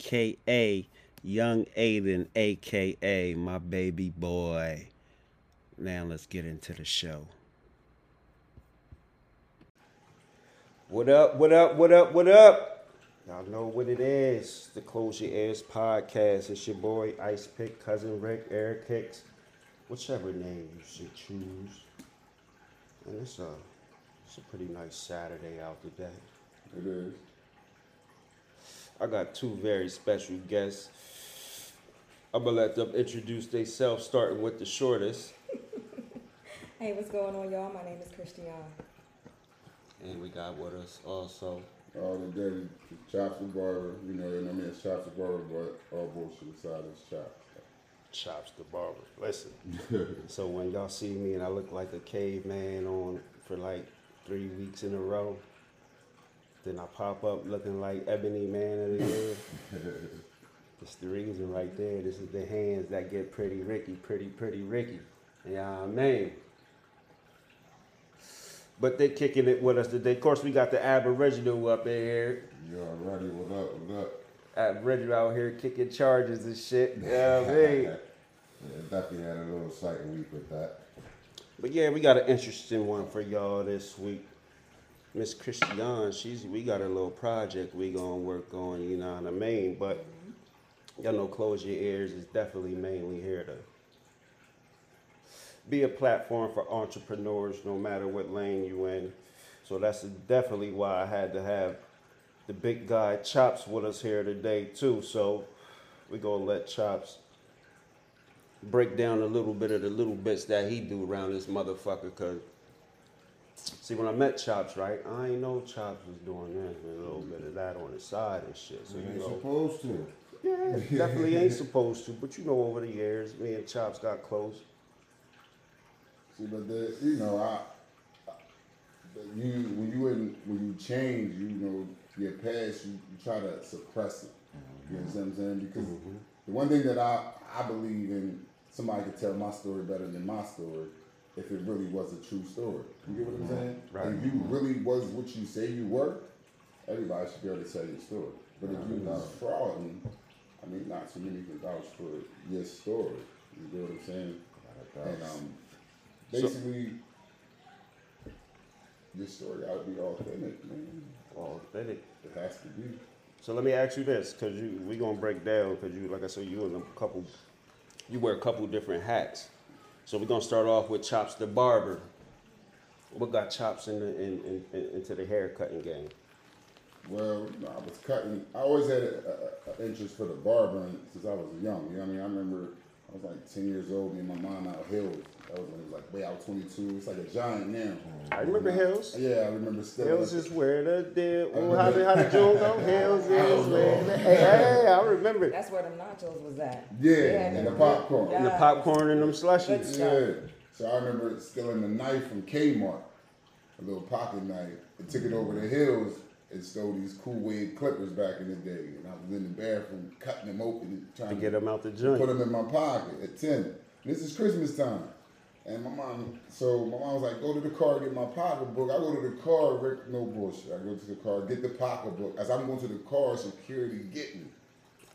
aka Young Aiden, aka my baby boy. Now let's get into the show. What up, what up, what up, what up? Y'all know what it is. The Close Your Ears podcast. It's your boy Ice Pick, Cousin Rick, Eric Hicks, whichever name you should choose. And it's a, it's a pretty nice Saturday out today. It is. I got two very special guests. I'm gonna let them introduce themselves, starting with the shortest. Hey, what's going on, y'all? My name is Christiane. And we got with us also. All the day, Chops the barber. You know, and I mean it's Chops the barber, but all bullshit aside, it's Chops. Chops the barber. Listen. so when y'all see me and I look like a caveman on for like three weeks in a row, then I pop up looking like Ebony Man of the Year. That's the reason right there. This is the hands that get pretty Ricky, pretty, pretty Ricky. You know what I mean? But they kicking it with us today. Of course, we got the Aboriginal up in here. You already, what up, what up? Aboriginal out here kicking charges and shit. You know what I mean? Yeah, definitely had a little exciting week with that. But yeah, we got an interesting one for y'all this week. Miss Christian, she's we got a little project we gonna work on, you know what I mean? But y'all know Close Your Ears is definitely mainly here to be a platform for entrepreneurs no matter what lane you in. So that's definitely why I had to have the big guy Chops with us here today too. So we gonna let Chops break down a little bit of the little bits that he do around this motherfucker. Cause see, when I met Chops, right, I ain't know Chops was doing this and a little bit of that on the side and shit. So You ain't know, supposed to. yeah, definitely ain't supposed to. But you know, over the years, me and Chops got close. See, but the, you know, I, you when you in, when you change, you know, your past, you, you try to suppress it. You know what I'm saying? Because mm-hmm. the one thing that I I believe in, somebody could tell my story better than my story if it really was a true story. You get what I'm saying? Right. If you really was what you say you were, everybody should be able to tell your story. But if you was frauding, I mean, not too many can vouch for your story. You get what I'm saying? And um, basically, your story gotta be authentic, man. Authentic. It has to be. So let me ask you this, cause you we gonna break down, cause you like I said, you in a couple, you wear a couple different hats. So we're gonna start off with Chops the barber. What got Chops in the, in, in, in- into the haircutting game? Well, I was cutting. I always had an interest for the barbering since I was young. You know what I mean? I remember I was like 10 years old, me and my mom out Hills. That was when it was like way out 22. It's like a giant now. Mm-hmm. I remember Hills. Yeah, I remember still. Hills is where the deal. I Oh, how did how did June go? Hills is where the hey, hey, I remember. That's where them nachos was at. Yeah, Yeah, and the popcorn. And the popcorn and them slushies. Yeah. So I remember stealing the knife from Kmart, a little pocket knife, and took it over the hills and stole these cool wave clippers back in the day. And I was in the bathroom cutting them open and trying To to, get them out the joint. put joint. them in my pocket at 10. And this is Christmas time. And my mom, so my mom was like, go to the car, get my pocketbook. I go to the car, Rick, no bullshit. I go to the car, get the pocketbook. As I'm going to the car, security get me.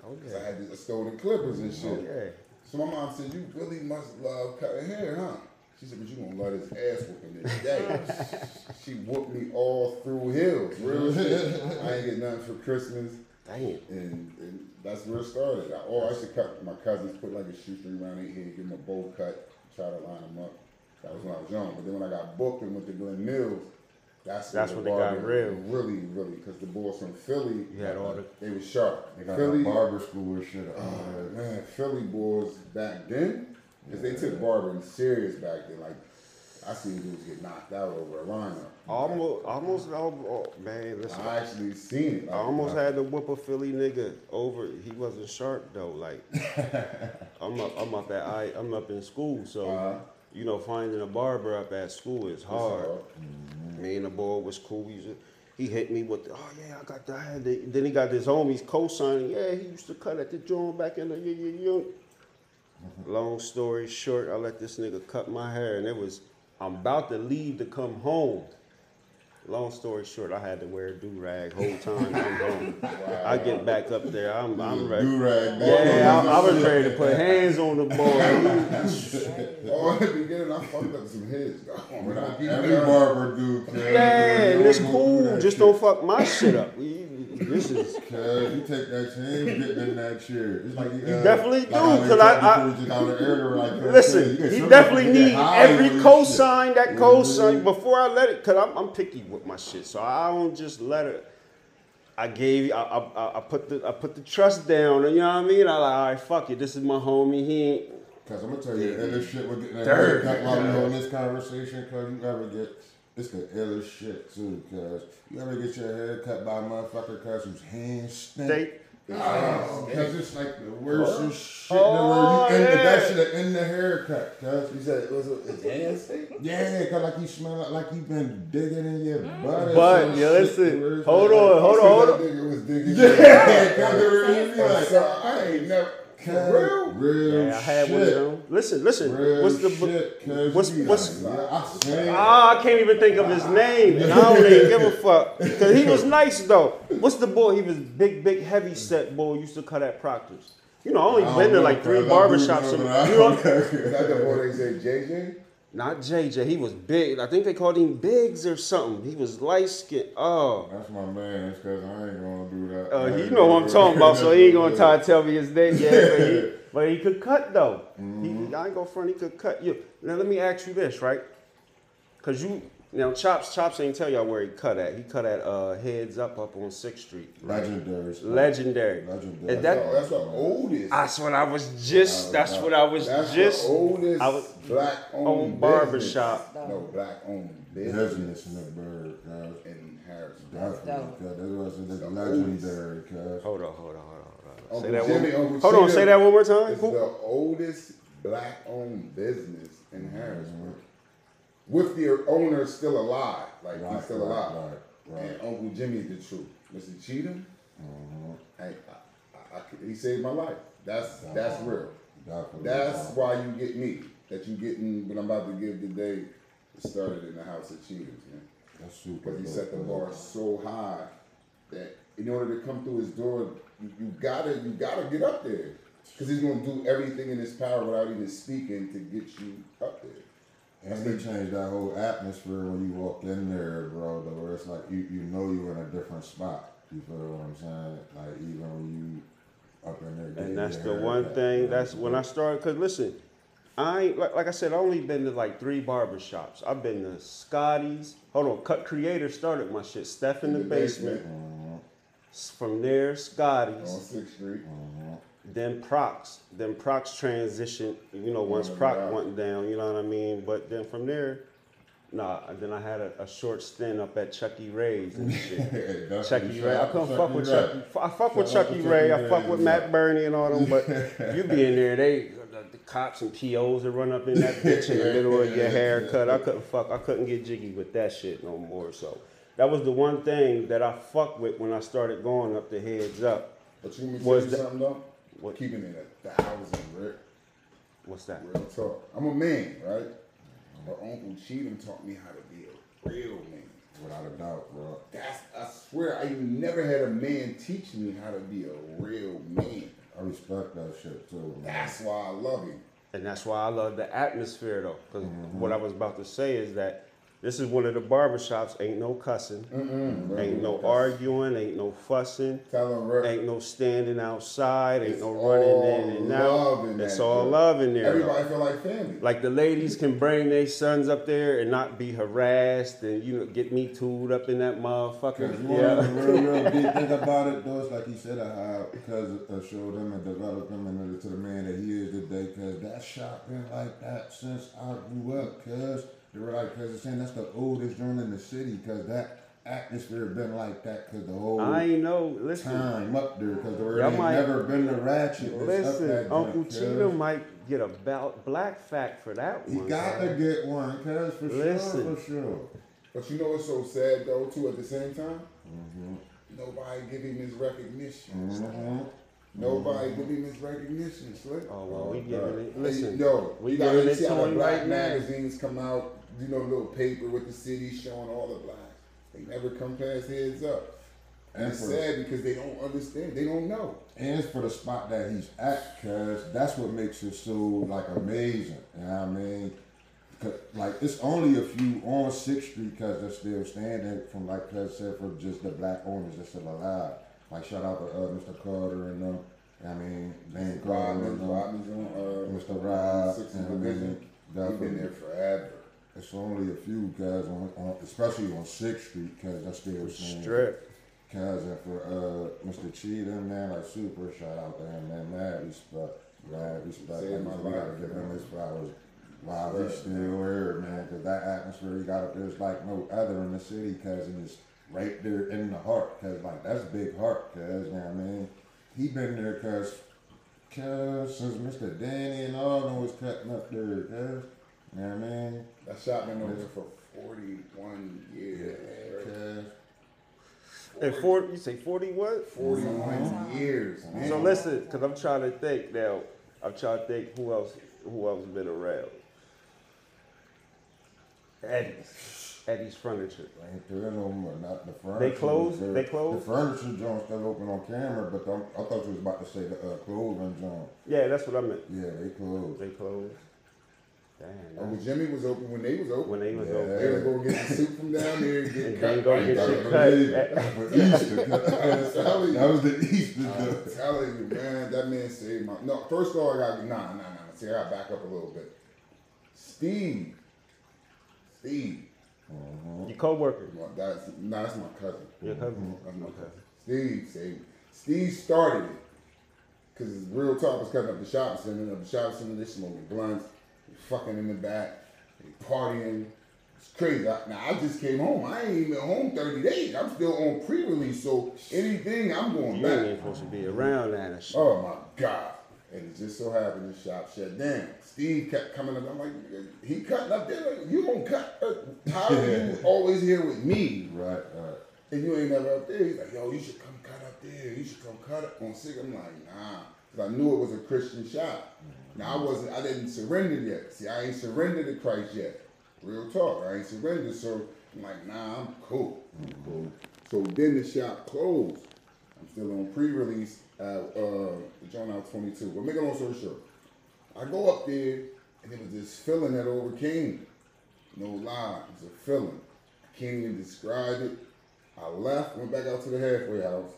Cause I Okay. had the stolen clippers and shit. Okay. So my mom said, "You really must love cutting hair, huh?" She said, "But you gonna love this ass whooping this day." she whooped me all through hills, real shit. I ain't get nothing for Christmas, Dang it. and, and that's where it started. I, oh, I used to cut my cousins, put like a shoestring around their head, give them a bowl cut, try to line them up. That was when I was young. But then when I got booked and went to Glen Mills, that's, That's the when they got barber real. Really, really, because the boys from Philly, You had all the- they was sharp. They got Philly, the barber school and shit. Oh man, Philly boys back then, because they took barbering serious back then. Like I seen dudes get knocked out over a lineup. Almost, almost, oh, man, listen. I actually seen it. I Like, almost uh, had to whip a Philly nigga over. He wasn't sharp though. Like I'm up, I'm up at I, I'm up in school, so Uh-huh. you know finding a barber up at school is hard. hard. Mm-hmm. Me and the boy was cool. He, hit me with, the, oh yeah, I got that. I had the, then he got his homies co-signing. Yeah, he used to cut at the joint back in the yeah yeah yeah. Mm-hmm. Long story short, I let this nigga cut my hair, and it was I'm about to leave to come home. Long story short, I had to wear a do rag whole time I'm home. I get back up there, I'm I'm ready. Do rag. Yeah, I, I was ready to put hands on the boy. Oh, in the beginning, I fucked up some heads. though. When I keep Every going- barber do, cuz. Yeah, and it's cool. Just shit. don't fuck my shit up. This is Cuz you take that chance, get in that chair. It's like you, uh, definitely like do, how they 'cause tell I- just out of air, like, Listen, you he definitely need every cosign shit. that cosign before I let it, cause I'm, I'm picky with my shit, so I don't just let it. I gave, I, I, I- I put the, I put the trust down, and you know what I mean. I like, all right, fuck it, this is my homie. He ain't. Cause I'm gonna tell you, the illest shit with getting a Dirt. haircut while we on this conversation, cause you ever get, it's the illest shit too, cause you ever get your hair cut by a motherfucker cause whose hands stink. They, Oh, cause it's like the worst shit Oh, in the world. You oh, end yeah. that shit in the haircut, cuz. You said it was a, his hands stink? Yeah, cause like you smell like, like you been digging in your mm. butt. but yeah, shit, listen, where hold on, hold on, hold on. nigga was digging. Yeah, cause it really like, oh, I ain't never. Cuz, real? real Yeah, I had one of shit. them. Listen, listen. Real what's the shit, what's- what's- yeah, I seen Ah, I can't even think of his name, and I don't even give a fuck. Cause he was nice though. What's the boy? He was big, big, heavy set boy. Used to cut at Proctor's. You know, I only I been to know, like three cuz, I barbershops. know, and- but You know, Is that the boy they say JJ? Not JJ. He was big. I think they called him Biggs or something. He was light skinned. Oh, That's my man. It's cause I ain't gonna do that. uh, he know what I'm talking about. So he ain't gonna try to tell me his name. Yeah, but he, but he could cut though. Mm-hmm. He, I ain't go front. He could cut you. Now let me ask you this, right? Cause you now chops chops ain't tell y'all where he cut at. He cut at uh, heads up up on Sixth Street. Legendary. Legendary. Legendary. And that- that's the oldest. That's what I was just. That's what I was That's just. the oldest I was- black owned owned barbershop. No, black owned business Business in the bird, cuz. in Harrisburg. Definitely, dope. cuz. That's why I said that's The legendary, cuz. Hold on, hold on, hold on, hold on. Uncle Say that Jimmy, one. Uncle Hold on, say that one more time. It's Who- the oldest black owned business in Harrisburg. With the owner still alive. Like Right, he's still right, alive. right. And Uncle Jimmy's the truth. Mr. Cheatham, Mm-hmm. I, I, I, he saved my life. That's that's real. Definitely. That's why you get me. That you getting what I'm about to give today. Started in the house of Cheaters, man. That's super. Because he set the bar so high that in order to come through his door, you, you gotta you gotta get up there. Because he's gonna do everything in his power without even speaking to get you up there. And he changed that whole atmosphere when you walk in there, bro. Though, where it's like you, you know you're in a different spot. You feel what I'm saying? Like even when you up in there. And that's the one haircut, thing. you know, That's when I started. Cause listen, I ain't like, like I said. I only been to like three barber shops. I've been to Scotty's. Hold on, Cut Creator started my shit. Steph in the, basement. Mm-hmm. S- From there, On Scotty's. Sixth Street. Mm-hmm. Then Prox. Then Prox transition. You know, once Prox yeah. went down. You know what I mean. But then from there, nah. Then I had a, a short stint up at Chucky Ray's and shit. Chucky what Ray. I couldn't fuck with Ray. Chucky. I fuck with out Chucky Ray. I fuck with. Matt Burney and all them. But you be in there, they the, the cops and POs that run up in that bitch in the middle of your haircut. I couldn't fuck. I couldn't get jiggy with that shit no more. So that was the one thing that I fuck with when I started going up the heads up. But you Was that- something though? What? Keeping it a thousand, Rick. What's that? Real talk. I'm a man, right? But Uncle Cheatham taught me how to be a real man. Without a doubt, bro. That's I swear I never had a man teach me how to be a real man. I respect that shit too. Man. That's why I love him. And that's why I love the atmosphere though. Because mm-hmm. what I was about to say is that this is one of the barbershops. Ain't no cussing. Ain't no arguing. Ain't no fussing. Ain't no standing outside. Ain't It's no running in and out. It's all love in there. though. Everybody feel like family. Like the ladies can bring their sons up there and not be harassed and you know get me tooed up in that motherfucker. Cause one of the Yeah. real, real big thing about it though is like he said, how because it showed him and developed him into to the man that he is today. Cause that shop been like that since I grew up. Cause they were like, cause it's saying that's the oldest joint in the city. Cause that atmosphere been like that. Cause the whole I ain't know. Listen, time up there. Cause there Y'all ain't might- never been the ratchet. that's up listen. that Uncle joint, cuz. Might get a belt black fact for that one. He one. got to get one, cause for Listen. sure, for sure. But you know what's so sad though too at the same time? Mm-hmm. Nobody give him his recognition. Mhm. Nobody give him his recognition, Slick. Oh well, we Oh, giving God. it. Listen, yo, we you gotta it see to how the black right now. magazines come out. You know, little paper with the city showing all the blacks. They never come past heads up. And And it's sad because they don't understand. They don't know. And it's for the spot that he's at, cause that's what makes it so like amazing. You know what I mean? 'Cause, like it's only a few on Sixth Street, cause they're still standing from like cuz said for just the black owners that's still alive. Like shout out to uh, Mr. Carter and them. I mean, Dan Carter and them. Mr. Rod, Sixth Division. He's been there forever. It's only a few guys on, on especially on Sixth Street, cause that's still standing. strip. Cause and for uh, Mr. Cheatham, man, like super shout out to him, man. Mad respect, mad respect. Saved Like, my we gotta life, give him man. his flowers. Wow, Swear, he's still here, man. Cause that atmosphere he got up there is like no other in the city. Cause and it's right there in the heart. Cause like that's big heart. Cause you know what I mean, he been there. Cause, cause since Mr. Danny and all them was cutting up there. Cause you know what I mean. That shop been open for 41 years. Cause And forty, you say forty what? 41 years, man. So listen, because I'm trying to think now. I'm trying to think who else who else been around. Eddie's, Eddie's Furniture. Ain't there no more, not the furniture. They closed? was there. They closed? The furniture joint still open on camera, but I thought you was about to say the uh, clothing joint. Yeah, that's what I meant. Yeah, they closed. They closed. Damn. Uncle Jimmy was open when they was open. When they was Yeah. over. They was going to get the soup from down there and get And cut. then go get I cut. believe it. For Easter. That was the Easter. Uh, I'm telling you, man, that man saved my. No, first of all, I got nah, nah, nah. nah. See, I got to back up a little bit. Steve, Steve, Your co-worker. well, that's nah, that's my cousin. Your cousin. Mm-hmm. That's my cousin. Steve saved. me. Steve started it because real talk was cutting up the shopping center. Up the shopping center, they smoking blunts, they fucking in the back, partying. It's crazy. I, now I just came home. I ain't even home 30 days. I'm still on pre-release, so anything I'm going You back. ain't supposed to be around that. Oh my God. And it just so happened the shop shut down. Steve kept coming up. I'm like, he cutting up there. Like, you gonna cut? uh, How are you always here with me? Right, right. And you ain't never up there. He's like, yo, you should come cut up there. You should come cut up on sick. I'm like, nah. Because I knew it was a Christian shop. Now I wasn't, I didn't surrender yet. See, I ain't surrendered to Christ yet. Real talk. I ain't surrendered. So I'm like, nah, I'm cool. I'm cool. So then the shop closed. I'm still on pre-release at uh, John Out 22. But make a long story short, I go up there and it was this feeling that overcame. me. No lie, it's a feeling. I can't even describe it. I left, went back out to the halfway house,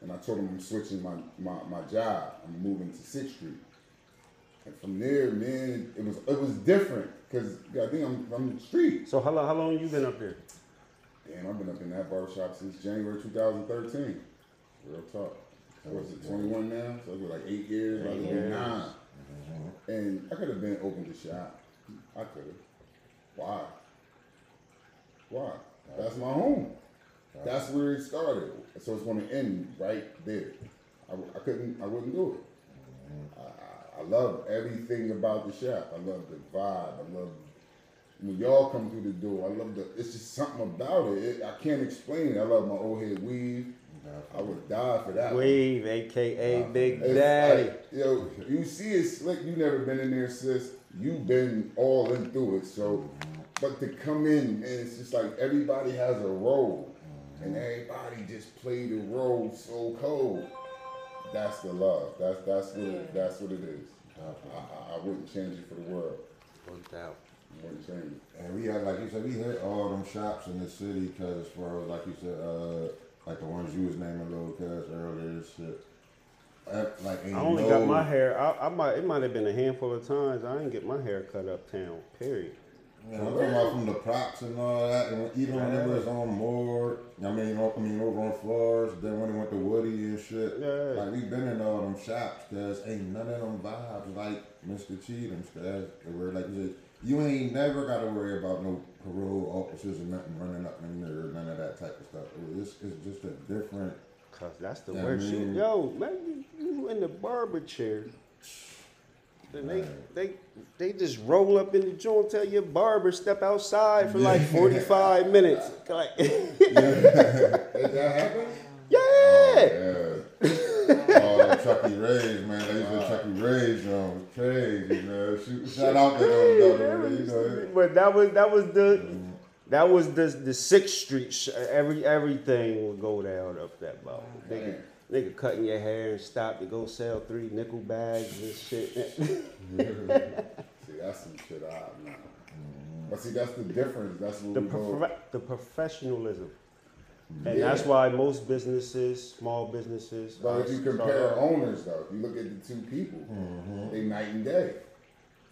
and I told him I'm switching my, my, my job. I'm moving to Sixth Street. And from there, man, it was it was different because I think I'm from the street. So how long how long you been up there? Damn, I've been up in that barbershop since January 2013. Real talk. What's it, 21 now? So it was like eight years, Eight maybe years. nine. And I could have been open to shop. I could have. Why? Why? That's my home. That's where it started. So it's going to end right there. I, I couldn't, I wouldn't do it. I, I, love everything about the shop. I love the vibe. I love when y'all come through the door. I love the. It's just something about it. it I can't explain it. I love my old head weave. I would die for that. one. Wave, aka Big It's Daddy. like, yo, you see it slick. You never been in there, sis. You've been all in through it. So, but to come in and it's just like everybody has a role, and everybody just play the role so cold. That's the love. That's that's what it, that's what it is. I, I, I wouldn't change it for the world. Worked out. I wouldn't change it. And we had, like you said, we hit all them shops in the city because as far as, like you said, uh, like the ones you was naming little cuz earlier and shit. Uh, like, I only no, got my hair. I, I might. It might have been a handful of times. I didn't get my hair cut uptown. Period. Know, I'm talking about from the props and all that, and even when it was on Moore, I mean, I mean, over on Flores, then when it went to Woody and shit, Yeah. like we been in all them shops, cause ain't none of them vibes like Mr. Cheatham's, cause where like you said, you ain't never gotta worry about no parole officers and nothing running up in there, or none of that type of stuff. It's just a different. Cause that's the Yeah, worst I shit. Yo, man, you, you in the barber chair. Then they, they they just roll up in the joint, tell your barber step outside for like forty five minutes. Like, Did that happen? yeah. Oh, yeah. all that Chucky Ray's, man. They used to Chucky Ray's on crazy, man. Shoot, shout out to them, though. But that was that was the that was the the Sixth Street. Sh- every everything would go down up that. Nigga, nigga cutting your hair and stop to go sell three nickel bags and shit. See, that's some shit I nah. But see, that's the difference. That's what the we prof- the professionalism, and that's why most businesses, small businesses, But if uh, you compare off- owners, though, if you look at the two people, mm-hmm. they night and day.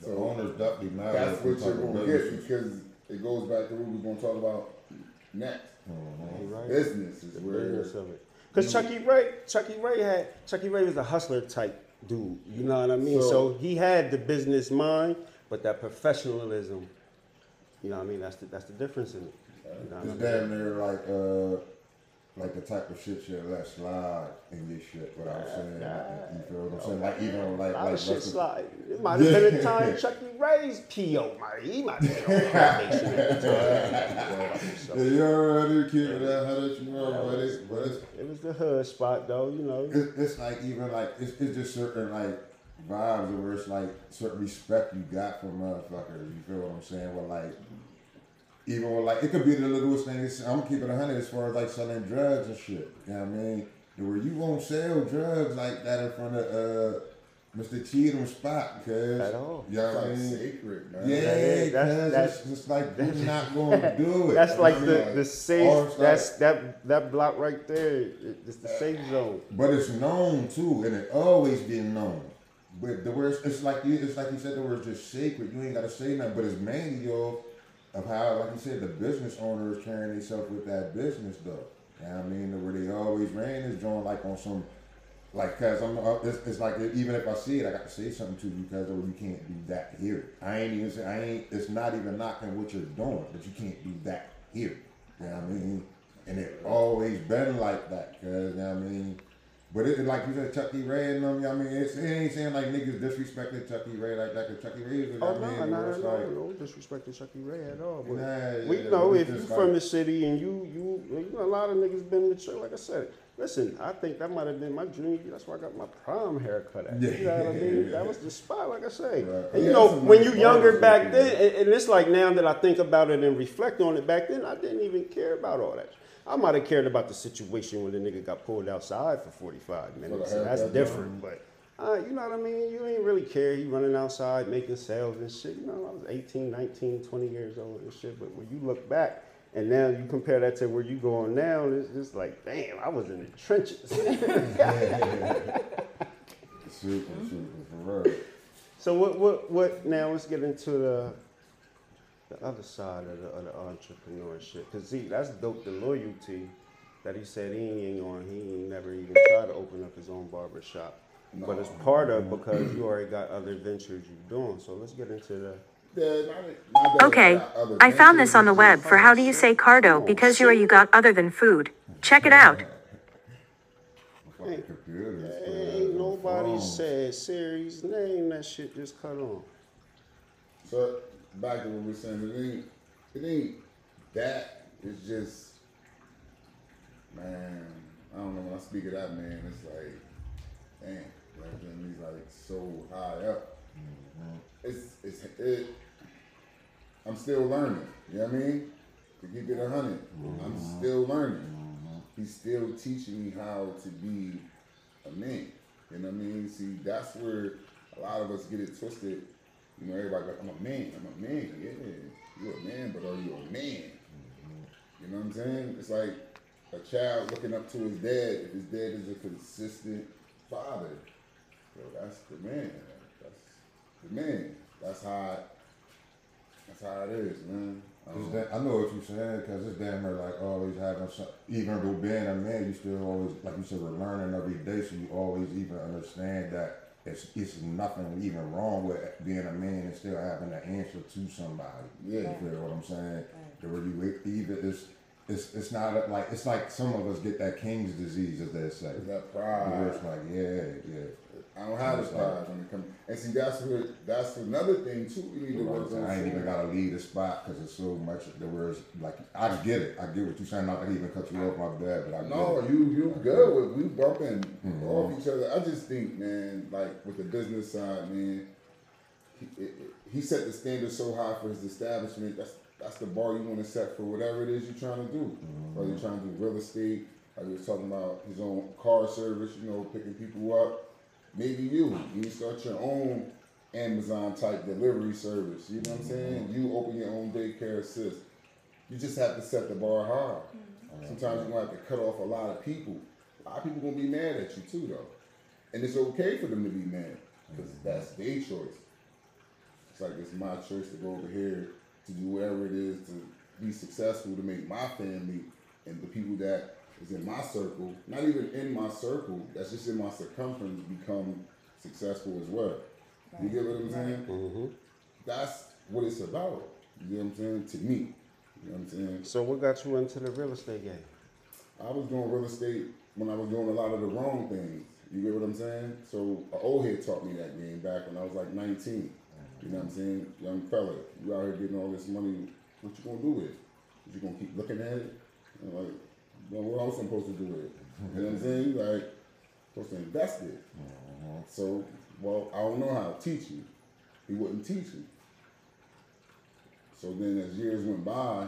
The owners definitely now. That's what you're gonna get because it goes back to what we're gonna talk about next. You right? Business is the where business of it. Because Chucky Ray, Chucky Ray had Chucky Ray was a hustler type dude. You know what I mean? So, So- he had the business mind, but that professionalism. You know what I mean? That's the that's the difference in it. You know what I mean? damn near like uh like the type of shit you let slide in your shit without saying you feel what I'm saying? Like even like like shit slide. It might have been a time Chucky Ray's PO. Might he might have been on probation at the time. Yeah, So, you already keep that how that you know, but it's but it's it was the hood spot though. You know. it's, it's like even like it's, it's just certain like vibes where it's like certain respect you got from motherfuckers. You feel what I'm saying? Well, like even with like it could be the littlest things. I'm keeping a hundred as far as like selling drugs and shit. You know what I mean? Where you won't sell drugs like that in front of uh, Mr. Cheatham's spot, cause At all. You know it's what I mean? sacred, man. Yeah, is. That's- cause that's- it's just like we're not going to do it. That's like the, mean? the safe. That's like- that that block right there. It's the safe zone. But it's known too, and it always been known. But the words, it's like you, it's like you said, the word's just sacred. You ain't gotta say nothing, but it's mainly yo of how, like you said, the business owner is carrying themselves with that business though. You know I mean? Where they always ran is joint like on some, like, cause I'm, uh, it's, it's like even if I see it, I got to say something to you because oh, you can't do that here. I ain't even say, I ain't. It's not even knocking what you're doing, but you can't do that here. You know what I mean? And it always been like that, cause you know what I mean. But it like you said, Chucky Ray and them. You know what I mean, it's, it ain't saying like niggas disrespected Chucky Ray like that. Cause Chucky Ray is. Oh no, mean, no, no, like, no disrespect to Chucky Ray at all. But Nah, we yeah, know if you from like- the city and you you you know, a lot of niggas been in the church. Like I said, listen, I think that might have been my junior. year. That's where I got my prom haircut at. You know what I mean? That was the spot. Like I say, Right. and you Yeah, know when you younger back then, and, and it's like now that I think about it and reflect on it. Back then, I didn't even care about all that. I might have cared about the situation when the nigga got pulled outside for 45 minutes. that's different. But uh, you know what I mean? You ain't really care. You running outside making sales and shit. You know, I was 18, 19, 20 years old and shit. But when you look back and now you compare that to where you going now, it's just like, damn, I was in the trenches. Super, super, for real. so what, what, what? Now let's get into the the other side of the, of the entrepreneurship. Cause see, that's dope. The loyalty that he said he ain't on. He ain't never even tried to open up his own barber shop. But it's part of because you already got other ventures you doing. So let's get into the Yeah, not, not that Okay, I found this on the web for how do you say cardo oh, because you're you got other than food. Check it out. Fucking computers. Ain't nobody said Siri's name. That shit just cut on. So back to what we are saying, it ain't it ain't that. It's just man, I don't know when I speak of that man, it's like damn, what He's like so high up. Mm-hmm. It's it's it I'm still learning, you know what I mean? To keep it a 100 I'm mm-hmm. still learning. Mm-hmm. He's still teaching me how to be a man. You know what I mean? See, that's where a lot of us get it twisted. You know, everybody like, I'm a man, I'm a man. Yeah, you're a man, but are you a man? You know what I'm saying? It's like a child looking up to his dad. If his dad is a consistent father, so that's the man. That's the man. That's how. That's how it is, man. Um, da- I know what you're saying because it's damn near like always having some. Even though being a man, you still always like you said we're learning every day, so you always even understand that it's it's nothing even wrong with being a man and still having to answer to somebody. Yeah. you feel what I'm saying? Right. The you either it's it's it's not like it's like some of us get that king's disease as they say. that pride. it's like yeah, yeah. I don't have the pride when it comes. And see, that's where that's another thing too. We need to You what work on. I ain't even gotta leave the spot because it's so much. The words like I get it. I get what you're saying. Not to even cut you off my bad, but I No, you you good with we bumping Mm-hmm. off each other. I just think, man, like with the business side, man, he, it, he set the standard so high for his establishment. That's that's the bar you want to set for whatever it is you're trying to do. Whether you're trying to do real estate, like we was talking about his own car service, you know, picking people up. Maybe you, you start your own Amazon type delivery service. You know what I'm saying? Mm-hmm. You open your own daycare assist. You just have to set the bar high. Mm-hmm. Sometimes you're gonna have to cut off a lot of people. A lot of people gonna be mad at you too, though, and it's okay for them to be mad because mm-hmm. that's their choice. It's like it's my choice to go over here to do whatever it is to be successful to make my family and the people that is in my circle, not even in my circle, that's just in my circumference, become successful as well. You get what I'm saying? Mm-hmm. That's what it's about. You get what I'm saying? To me, you know what I'm saying? So what got you into the real estate game? I was doing real estate when I was doing a lot of the wrong things. You get what I'm saying? So an old head taught me that game back when I was like 19. You know what I'm saying? Young fella, you out here getting all this money. What you gonna do with it? You gonna keep looking at it? You know, like, well, what else I'm supposed to do with it? You know what I'm saying? You Like, supposed to invest it. Mm-hmm. So, well, I don't know how to teach you. He wouldn't teach me. So then, as years went by,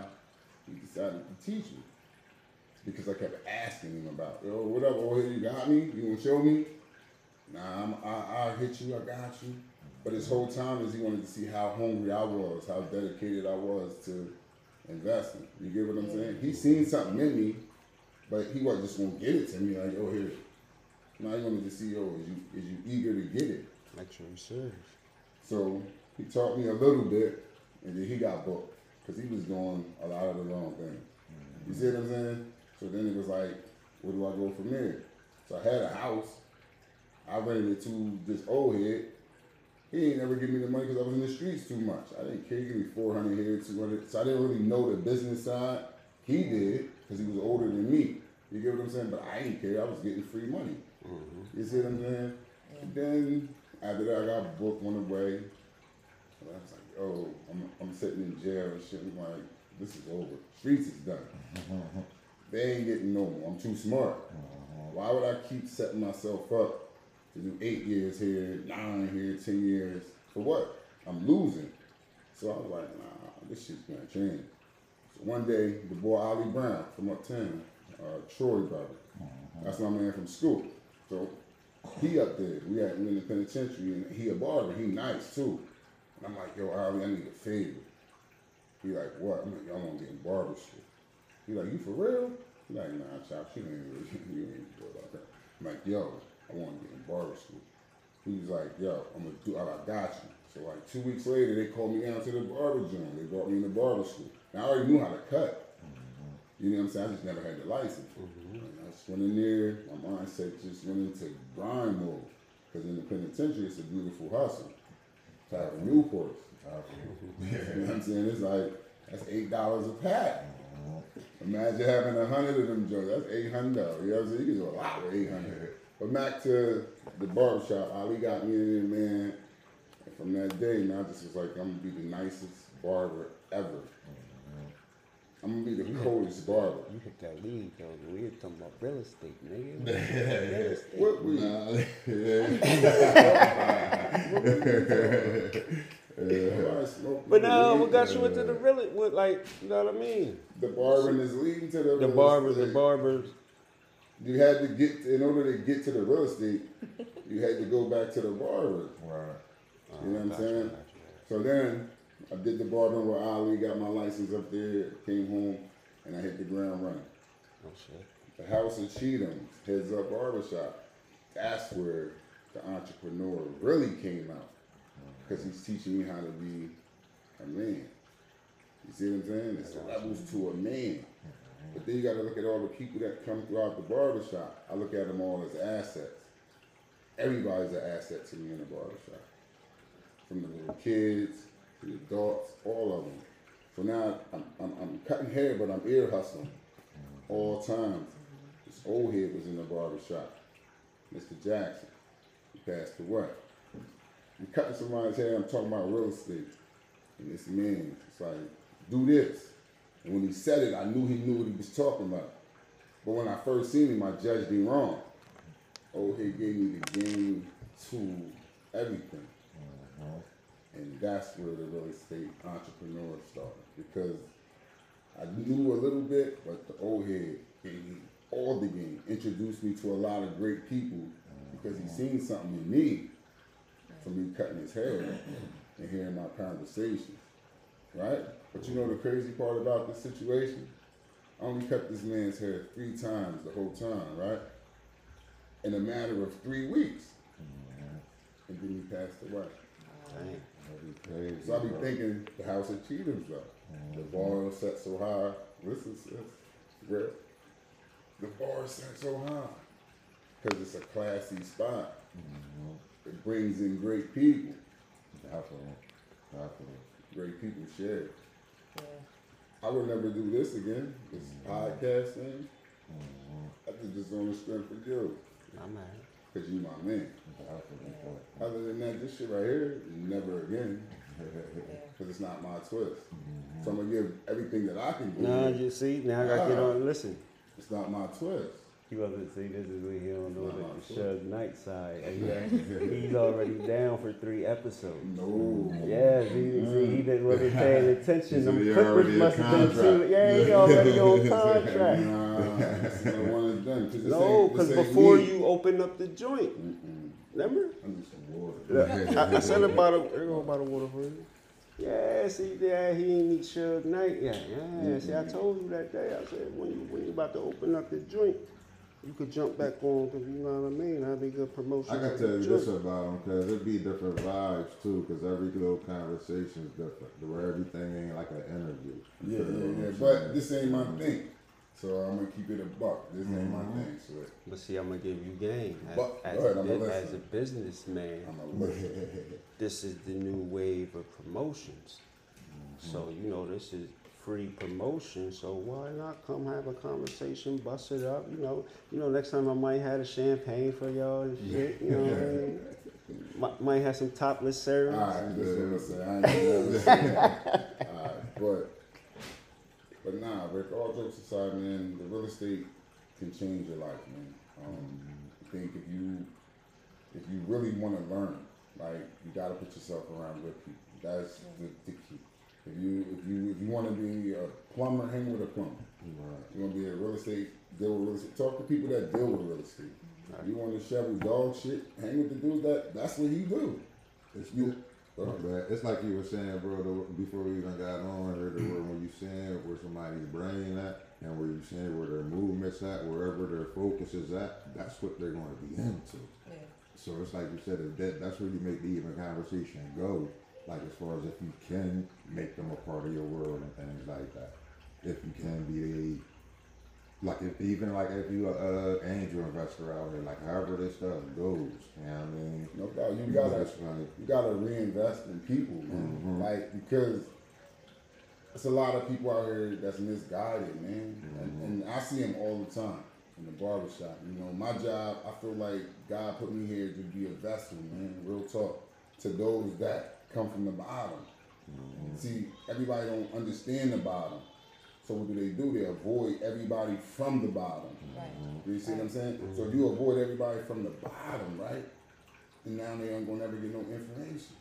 he decided to teach me because I kept asking him about, yo, what up, oh, here you got me? You gonna show me? Nah, I'm, I, I'll hit you, I got you. But this whole time is he wanted to see how hungry I was, how dedicated I was to investing. You get what I'm saying? He seen something in me, but he wasn't just gonna get it to me like, oh, here. Now he wanted to see, oh, is you, is you eager to get it? Make sure. So he taught me a little bit, and then he got booked because he was doing a lot of the wrong things. You see what I'm saying? So then it was like, where do I go from there? So I had a house. I rented it to this old head. He ain't never give me the money because I was in the streets too much. I didn't care. He gave me 400 here, 200. So I didn't really know the business side. He did because he was older than me. You get what I'm saying? But I didn't care. I was getting free money. Mm-hmm. You see what I'm saying? And then after that, I got booked on the way. And I was like, oh, I'm, I'm sitting in jail and shit. I'm like, this is over. Streets is done. Mm-hmm. They ain't getting no more. I'm too smart. Mm-hmm. Why would I keep setting myself up to do eight years here, nine here, ten years? For what? I'm losing. So I was like, nah, this shit's gonna change. One day, the boy Ollie Brown from uptown, uh, Troy brother, that's my man from school. So he up there. We at we in the penitentiary, and he a barber. He nice too. And I'm like, yo, Ali, I need a favor. He like, what? I'm like, want to get in barber school. He like, you for real? He like, nah, chop, she ain't really, you ain't do about that. I'm like, yo, I want to get in barber school. He was like, yo, I'm gonna do, I got you. So like two weeks later, they called me down to the barber joint. They brought me in the barber school. I already knew how to cut. You know what I'm saying? I just never had the license. And I just went in there, my mindset just went into grind mode. Because in the penitentiary, it's a beautiful hustle. To have a Newport. Mm-hmm. You know what I'm saying? It's like, that's $8 a pack. Mm-hmm. Imagine having a hundred of them joints. That's eight hundred dollars. You know what I'm saying? You can do a lot with eight hundred. But back to the barbershop, Ali got me in there, man. And from that day, man, I just was like, I'm gonna be the nicest barber ever. I'm gonna be the coldest barber. You hit that lead though. We were talking about real estate, nigga. real estate. What we? But no, what got you into the real? What like you know what I mean? The barbering is leading to the The barbers, the estate. barbers. You had to get in order to get to the real estate. You had to go back to the barber. Right. You know what I'm saying? So then I did the barbering with Ali, got my license up there, came home, and I hit the ground running. Oh shit. The house in Cheatham, Heads Up Barbershop. That's where the entrepreneur really came out. Because he's teaching me how to be a man. You see what I'm saying? It's levels to a man. But then you got to look at all the people that come throughout the barbershop. I look at them all as assets. Everybody's an asset to me in the barbershop. From the little kids the adults, all of them. So now I'm, I'm, I'm cutting hair, but I'm ear hustling all times. This old head was in the barber shop, Mr. Jackson. He passed away. I'm cutting somebody's hair, I'm talking about real estate. And this man, it's like, do this. And when he said it, I knew he knew what he was talking about. But when I first seen him, I judged him wrong. Old head gave me the game to everything. And that's where the real estate entrepreneur started. Because I knew a little bit, but the old head gave me all the game, introduced me to a lot of great people because he seen something in me from me cutting his hair and hearing my conversations. Right? But you know the crazy part about this situation? I only cut this man's hair three times the whole time, right? In a matter of three weeks. Mm-hmm. And then he passed away. Dang. Crazy. So I be thinking the house of Cheatham's up. The bar is set so high. Listen, sis, real. The bar is set so high because it's a classy spot. Mm-hmm. It brings in great people. Definitely. Definitely. Great people share. I would never do this again. This mm-hmm. podcast thing. Mm-hmm. I did this on the strength of you I'm mad. Because you my man. Definitely. Other than that, this shit right here, never again. Because it's not my twist. So I'm gonna give everything that I can do. Nah, you see, now I gotta get on. Listen, It's not my twist. you have to see this is what he don't know Nah, the sure. Suge Knight side. And yeah, he's already down for three episodes. No. Yeah, see, see he didn't wasn't paying attention. Them he Clippers must have been too. Yeah, he already on contract. Nah, this is the one that's done. 'Cause this No, because before me. you open up the joint, remember? I need some water. I, I said about a, there go about a water for you. Yeah, see, yeah, he ain't need Suge Knight. Yeah, yeah. See, I told you that day. I said when you when you about to open up the joint, you could jump back on. Cause you know what I mean. That'd be good promotion. I for can tell you joint. this about them because it'd be different vibes too. Because every little conversation is different. Where everything ain't like an interview. Yeah, yeah, yeah. But this ain't my thing. So I'm gonna keep it a buck. This ain't my mm-hmm. thing. So But see, I'm gonna give you game as, But- as, ahead, a, as a businessman. This is the new wave of promotions. Mm-hmm. So you know this is free promotion. So why not come have a conversation, bust it up? You know, you know. Next time I might have a champagne for y'all and shit. You know, what I mean? might, might have some topless service. All right, that's what I say. I ain't. All right, but but nah, Rick. All jokes aside, man, the real estate can change your life, man. Um, I think if you if you really want to learn, like you got to put yourself around good people. That's the, the key. If you if you if you want to be a plumber, hang with a plumber. You want to be a real estate, deal with real estate. Talk to people that deal with real estate. If you want to shovel dog shit? Hang with the dude that that's what he do. It's You. Bad. It's like you were saying, bro, the, before we even got on, heard the word when you saying where somebody's brain at and where you saying where their movements at, wherever their focus is at, that's what they're going to be into. Yeah. So it's like you said, that, that's where you make the even conversation go. Like as far as if you can make them a part of your world and things like that. If you can be a like if even like if you a uh, angel investor out here, like however this stuff goes, you know what I mean? No doubt. You gotta like you gotta reinvest in people, man. Like because it's a lot of people out here that's misguided, man. And, and I see them all the time in the barbershop. You know, my job, I feel like God put me here to be a vessel, man. Real talk to those that come from the bottom. See, everybody don't understand the bottom. So what do they do? They avoid everybody from the bottom. Right. You see what I'm saying? So if you avoid everybody from the bottom, right? And now they ain't gonna never get no information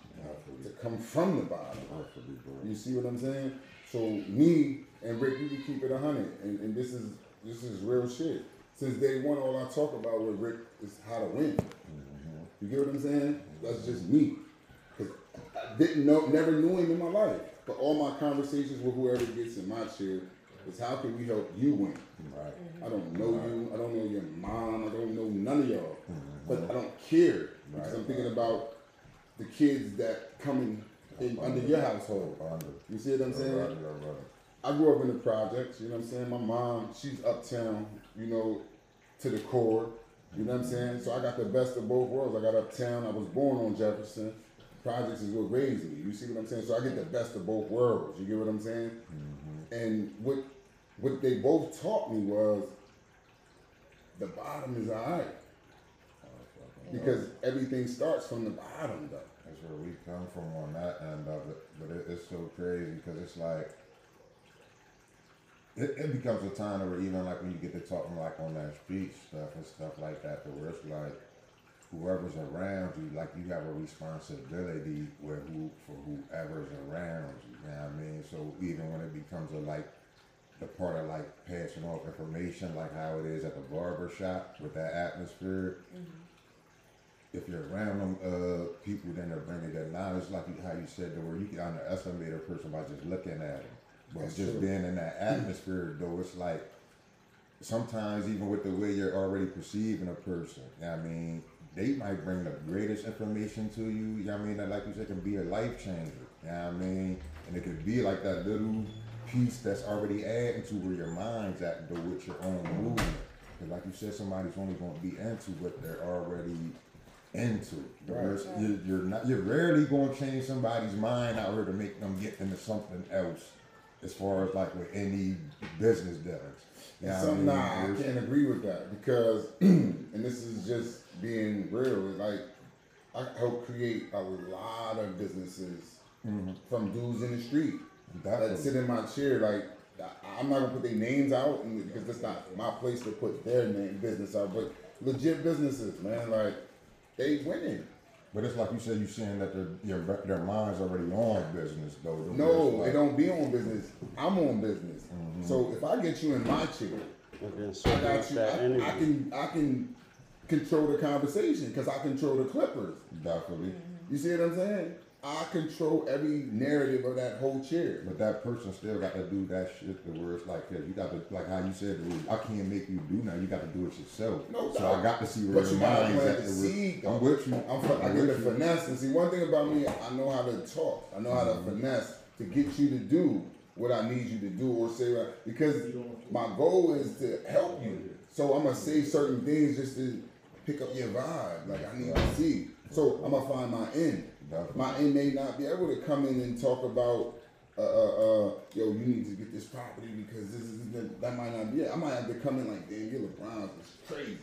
to come from the bottom. Hopefully. You see what I'm saying? So me and Rick, you can keep it a hundred, and, and this is this is real shit. Since day one, all I talk about with Rick is how to win. You get what I'm saying? That's just me. 'Cause I didn't know, never knew him in my life, but all my conversations with whoever gets in my chair is how can we help you win? Right. Mm-hmm. I don't know you. I don't know your mom. I don't know none of y'all. Mm-hmm. But I don't care because I'm thinking about the kids that coming in under your household. Under. You see what I'm saying? Right, right, right. I grew up in the projects, you know what I'm saying? My mom, she's uptown, you know, to the core. You know what I'm mm-hmm. saying? So I got the best of both worlds. I got uptown, I was born on Jefferson. Projects is what raised me. You see what I'm saying? So I get the best of both worlds. You get what I'm saying? And what what they both taught me was the bottom is alright. Because everything starts from the bottom though. That's where we come from on that end of it. But it, it's so crazy because it's like, it, it becomes a time where even like when you get to talking like on that street stuff and stuff like that, to where it's like, whoever's around you, like you have a responsibility with who for whoever's around you. You know what I mean? So even when it becomes a like the part of like passing off information, like how it is at the barber shop with that atmosphere, if you're around them uh, people, then they're bringing that knowledge, like you, how you said, to where you can underestimate a person by just looking at them. But That's just true. being in that atmosphere, though, it's like sometimes even with the way you're already perceiving a person, you know what I mean, they might bring the greatest information to you. You know I mean? That, like you said, can be a life changer. You know what I mean? And it could be like that little piece that's already adding to where your mind's at, though, with your own movement. Because, like you said, somebody's only going to be into what they're already into. Right. You're, you're not. You're rarely going to change somebody's mind out here to make them get into something else. As far as like with any business dealings. You know I mean? nah, I can't agree with that because, and this is just being real. Like, I help create a lot of businesses mm-hmm. from dudes in the street that sit in my chair. Like, I- I'm not gonna put their names out because that's not my place to put their name business out. But legit businesses, man, like they winning. But it's like you said, you saying that their their mind's already on business though. It's No, like- it don't be on business. I'm on business. Mm-hmm. So if I get you in my chair, And then I got you. I. I can I can control the conversation because I control the Clippers. Definitely. You see what I'm saying? I control every narrative of that whole chair. But that person still got to do that shit to where it's like, yeah, you got to, like how you said, dude, I can't make you do now. You got to do it yourself. No so doubt. I got to see where But your you gotta mind's plant at. the to seed, I'm with you. I'm, fin- I I'm get the with you. finesse. And see, one thing about me, I know how to talk. I know how to mm-hmm. finesse to get you to do what I need you to do or say what, because my goal is to help you. So I'm gonna say certain things just to pick up your vibe. Like I need to see. So I'm gonna find my end. My end may not be able to come in and talk about. Uh, uh, uh, yo, you need to get this property because this is that, that might not be it. I might have to come in like, damn, your LeBron's is crazy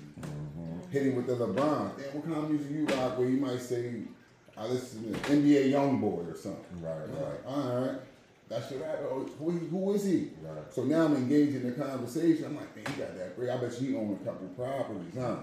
hitting with the LeBron. Damn, what kind of music you rock? Where you might say, I listen to NBA YoungBoy or something. Right, right. like, all right, that's your. Oh, who, who is he? Right. So now I'm engaged in the conversation. I'm like, man, he got that great. I bet you he own a couple properties, huh?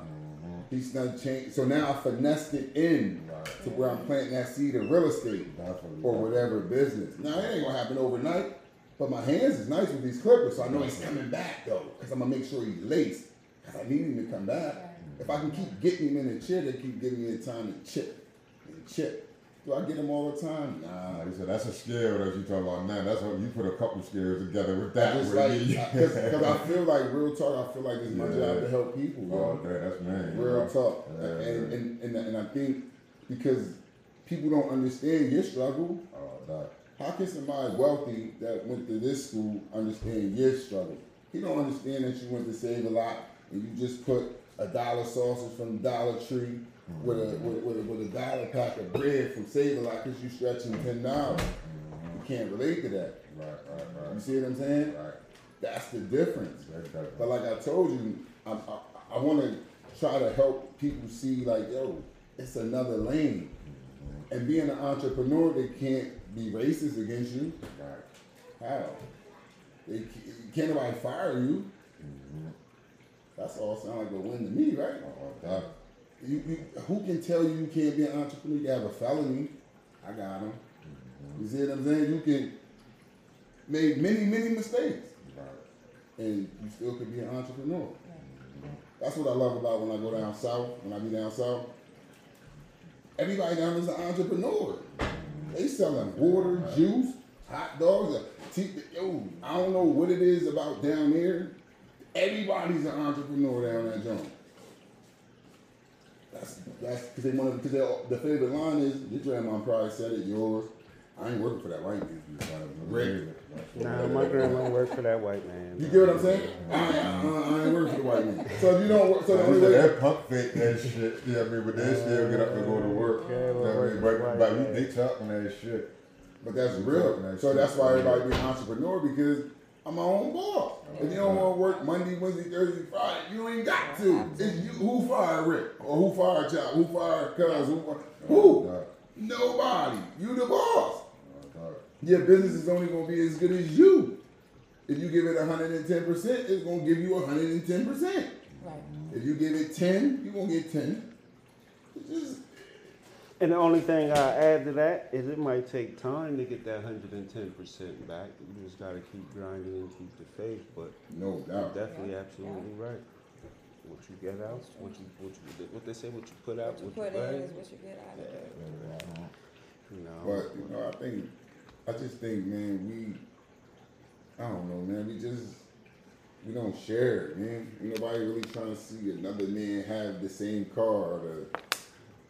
He's not changed. So now I finessed it in Right. To where I'm planting that seed of real estate Definitely. or whatever business. Now it ain't gonna happen overnight, but my hands is nice with these clippers, so I know he's coming back though, because I'm gonna make sure he's laced. Because I need him to come back. If I can keep getting him in the chair, they keep giving me the time to chip and chip. Do I get him all the time? Nah. Like I said, that's a skill that you talking about now. That's what you put a couple skills together with that. Where like, because I feel like real talk. I feel like it's my Yeah. job to help people, Oh, okay, that's man. Real talk, Yeah, and, yeah. and, and and I think because people don't understand your struggle. Oh, doc. How can somebody wealthy that went to this school understand your struggle? He don't understand that you went to Save a Lot and you just put a dollar sausage from Dollar Tree with a with, with a with a dollar pack of bread from Save a Lot because you're stretching ten dollars. You can't relate to that. Right, right, right. You see what I'm saying? Right. That's the difference. Definitely. But like I told you, I, I, I want to try to help people see like, yo, it's another lane. And being an entrepreneur, they can't be racist against you. Right. How? They can't nobody fire you. Mm-hmm. That's all sound like a win to me, right? Oh, oh doc. You, you, who can tell you you can't be an entrepreneur? You have a felony. I got him. Mm-hmm. You see what I'm saying? You can make many, many mistakes, Right. and you still could be an entrepreneur. Mm-hmm. That's what I love about when I go down south. When I be down south, everybody down there's an entrepreneur. They selling water, juice, hot dogs. Yo, I don't know what it is about down there. Everybody's an entrepreneur down that joint. That's that's because they want to. Because the favorite line is your grandma probably said it. Yours. I ain't working for that white man. Rick. Nah, my grandma worked for that white man. You get what I'm saying? I, I, I, I ain't working for the white man. So if you don't work, so the So only way. that pump fake that shit. Yeah, I mean, but they still get up and go to work. Yeah, You know I mean? But, right, but we, right. they talking that shit. But that's real. So that's why everybody be an entrepreneur because I'm my own boss. If you don't want to work Monday, Wednesday, Thursday, Friday, you ain't got to. It's you. Who fired Rick? Or who fired Chop? Who fired Cuz? Who? fi- Who? Doc. Nobody. You the boss. Doc. Your business is only gonna be as good as you. If you give it 110 percent, it's gonna give you 110 percent. Right. If you give it 10, you're gonna get 10. Just And the only thing I add to that is it might take time to get that hundred and ten percent back. You just gotta keep grinding and keep the faith, but no you're doubt. definitely absolutely right. What you get out, what you, what you, what they say, what you put out, What you what put you in is what you get out of it. You know, But you know, I think I just think, man, we I don't know, man, we just we don't share man. Ain't nobody really trying to see another man have the same car or the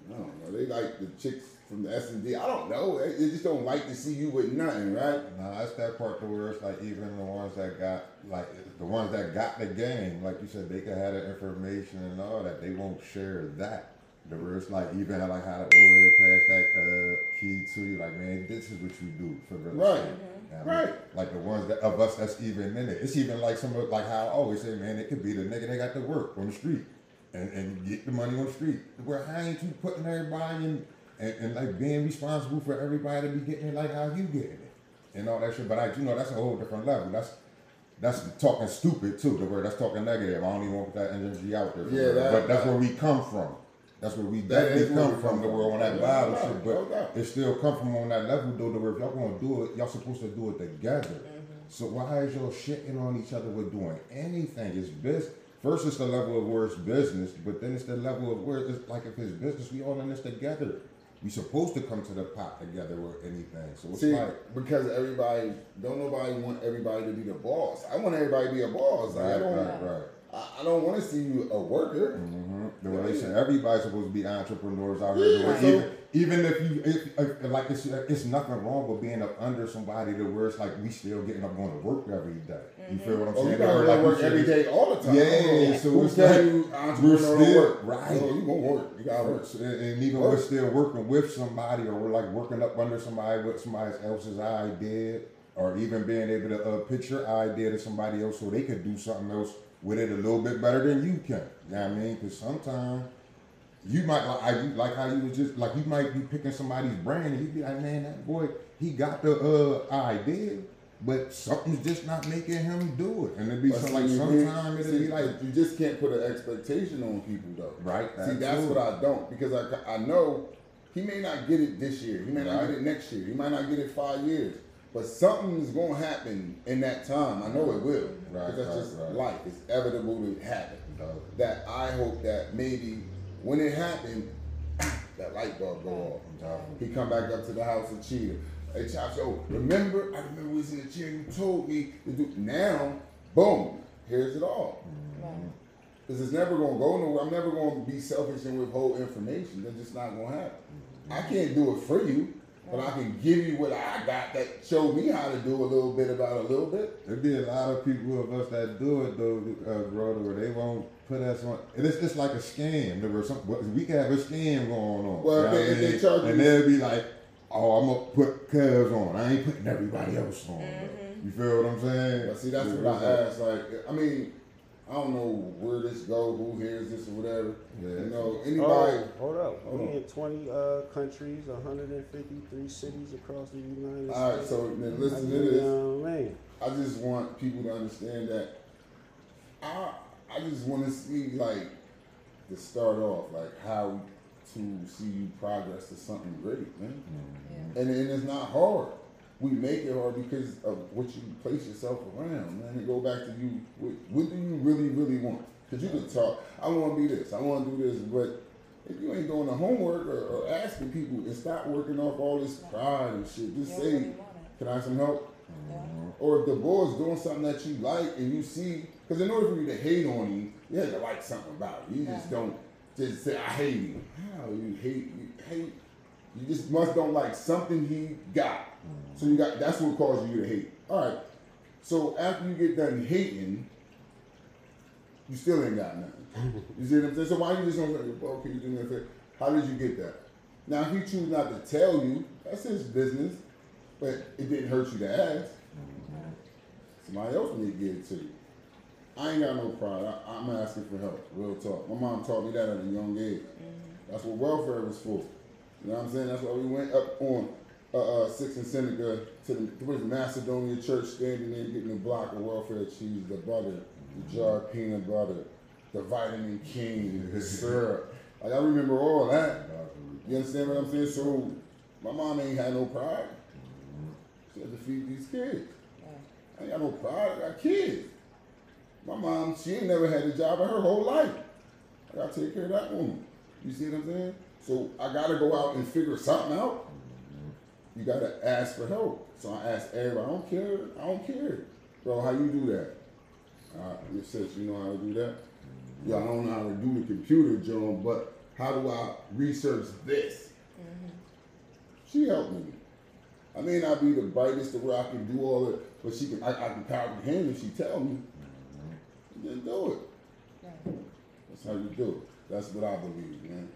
I don't know. They like the chicks from the S and D. I don't know. They, just don't like to see you with nothing, right? Nah, that's that part to where it's like even the ones that got like the ones that got the game, like you said, they can have the information and all that. They won't share that. The it's like even like how the old head passed that uh, key to you, like man, this is what you do for real Right. estate. You know what I mean? Right. Like the ones that of us that's even in it. It's even like some of like how I always say, man, it could be the nigga that got to work on the street and, and get the money on the street. Where how ain't you putting everybody in and, and like being responsible for everybody to be getting it like how you getting it and all that shit. But I, you know, that's a whole different level. That's that's talking stupid too. The word that's talking negative. I don't even want put that energy out there. Yeah, that- but that's where we come from. That's where we That where come from. The world on that Bible shit, but it still come from on that level though. To where if y'all gonna do it, y'all supposed to do it together. Mm-hmm. So why is y'all shitting on each other with doing anything? It's business. First, it's the level of where it's business, but then it's the level of where it's like if it's business, we all in this together. We supposed to come to the pot together with anything. So it's See, like because everybody don't nobody want everybody to be the boss. I want everybody to be a boss. Like, I don't right, right. I, I don't want to see you a worker. Mm-hmm. The relation, everybody's supposed to be entrepreneurs out here. Yeah, so- even, even if you, if, if, like it's, it's nothing wrong with being up under somebody to where it's like we still getting up going to work every day. You feel what I'm Oh, saying? you gotta go like work every day, all the time. Yeah, so who it's tell like, you we're still- work? right. No, you gonna work. You gotta work. So, and and even Work. we're still working with somebody, or we're like working up under somebody with somebody else's idea, or even being able to uh, pitch your idea to somebody else so they could do something else with it a little bit better than you can. You know what I mean? Because sometimes you might like, I, like how you was just like you might be picking somebody's brain, and you be like, man, that boy, he got the uh, idea. But something's just not making him do it, and it'd be some, like sometimes it'd be like, you just can't put an expectation on people though. Right, See, that's what I don't because I I know he may not get it this year. He may not Right. get it next year. He might not get it five years. But something's gonna happen in that time. I know it will. Right, Because that's right, just right. life. It's inevitable to happen. Undoubtedly. that I hope that maybe when it happened, that light bulb go off. Undoubtedly. He come back up to the house of Cheetah. Hey, Chops, oh, remember? I remember we was in the chair. You told me to do. Now, boom, here's it all. Mm-hmm. Because it's never gonna go nowhere. I'm never gonna be selfish and withhold information. That's just not gonna happen. I mm-hmm. can't do it for you, but I can give you what I got that showed me how to do a little bit about a little bit. There be a lot of people of us that do it though, uh, brother, where they won't put us on. And it's just like a scam. There was some, we can have a scam going on. Well, you know if they- what I they charge and you- they'll be like, "Oh, I'm gonna put Cubs on. I ain't putting everybody else on." You feel what I'm saying? But see, that's Yeah, what I it's asked. Like, I mean, I don't know where this go, who hears this or whatever. Yeah. You know, Oh, anybody. hold up. Hold we on. in 20 uh, countries, 153 cities across the United States. All right, so then listen to this. You know what I just want people to understand that I I just want to see like to start off like how to see you progress to something great, man. And, and it's not hard. We make it hard because of what you place yourself around, man. And go back to you. What, what do you really, really want? Because you can talk. I want to be this. I want to do this, but if you ain't doing the homework or, or asking people and stop working off all this pride and shit, just say, really "Can I have some help?" Yeah. Or if the boy's doing something that you like and you see, because in order for you to hate on him, you have to like something about him. You just don't just say, I hate him. How you hate, you hate, you just must don't like something he got. So you got, that's what causes you to hate. All right. So after you get done hating, you still ain't got nothing. You see what I'm saying? So why you just don't say, can you do me a favor? How did you get that? Now, if he choose not to tell you, that's his business, but it didn't hurt you to ask. Somebody else need to give it to you. I ain't got no pride. I, I'm asking for help. Real talk. My mom taught me that at a young age. That's what welfare was for. You know what I'm saying? That's why we went up on uh, uh, Sixth and Seneca to the what is it, Macedonia Church, standing there getting a block of welfare cheese, the butter, the jar of peanut butter, the vitamin king, the syrup. Like I remember all that. You understand what I'm saying? So my mom ain't had no pride. She had to feed these kids. I ain't got no pride. I got kids. My mom, she ain't never had a job in her whole life. I gotta take care of that woman. You see what I'm saying? So I gotta go out and figure something out. You gotta ask for help. So I asked everybody, I don't care, I don't care. Bro, how you do that? Uh, your sis, you know how to do that? Yeah, I don't know how to do the computer, John, but how do I research this? She helped me. I may not be the brightest to where I can do all it, but she can. I, I can comprehend if she tell me. Then do it. That's how you do it. That's what I believe, man.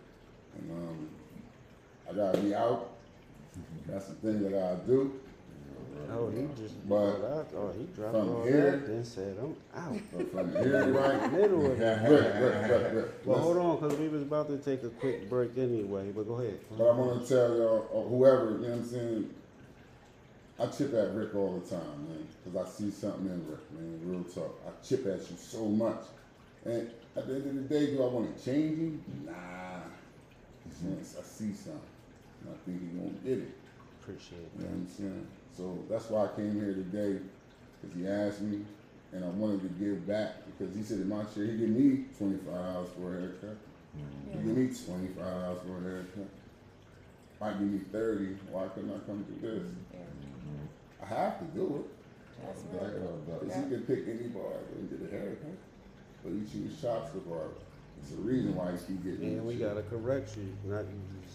And um, I gotta be out. That's the thing that I do. Oh, he just But out. Oh, he dropped from all here- that, then said, "I'm out." From here, right? Middle of it. Right. Well, hold on, because we was about to take a quick break anyway. But go ahead. But I want to tell y'all, or whoever, you know what I'm saying? I chip at Rick all the time, man, because I see something in Rick, man. Real talk. I chip at you so much. And at the end of the day, do I want to change him? Nah. Since I see something, I think he won't get it. Appreciate You know what I'm saying? So that's why I came here today, because he asked me, and I wanted to give back, because he said in my chair he give me twenty five hours for a haircut. He mm-hmm. give me twenty five hours for a haircut. Might give me 30 why couldn't I come do this? I have to do it. That's right. Because up. he can pick any barber and get a haircut. But he choose chops the barber. It's the reason why he keep getting And we gotta correct you. Not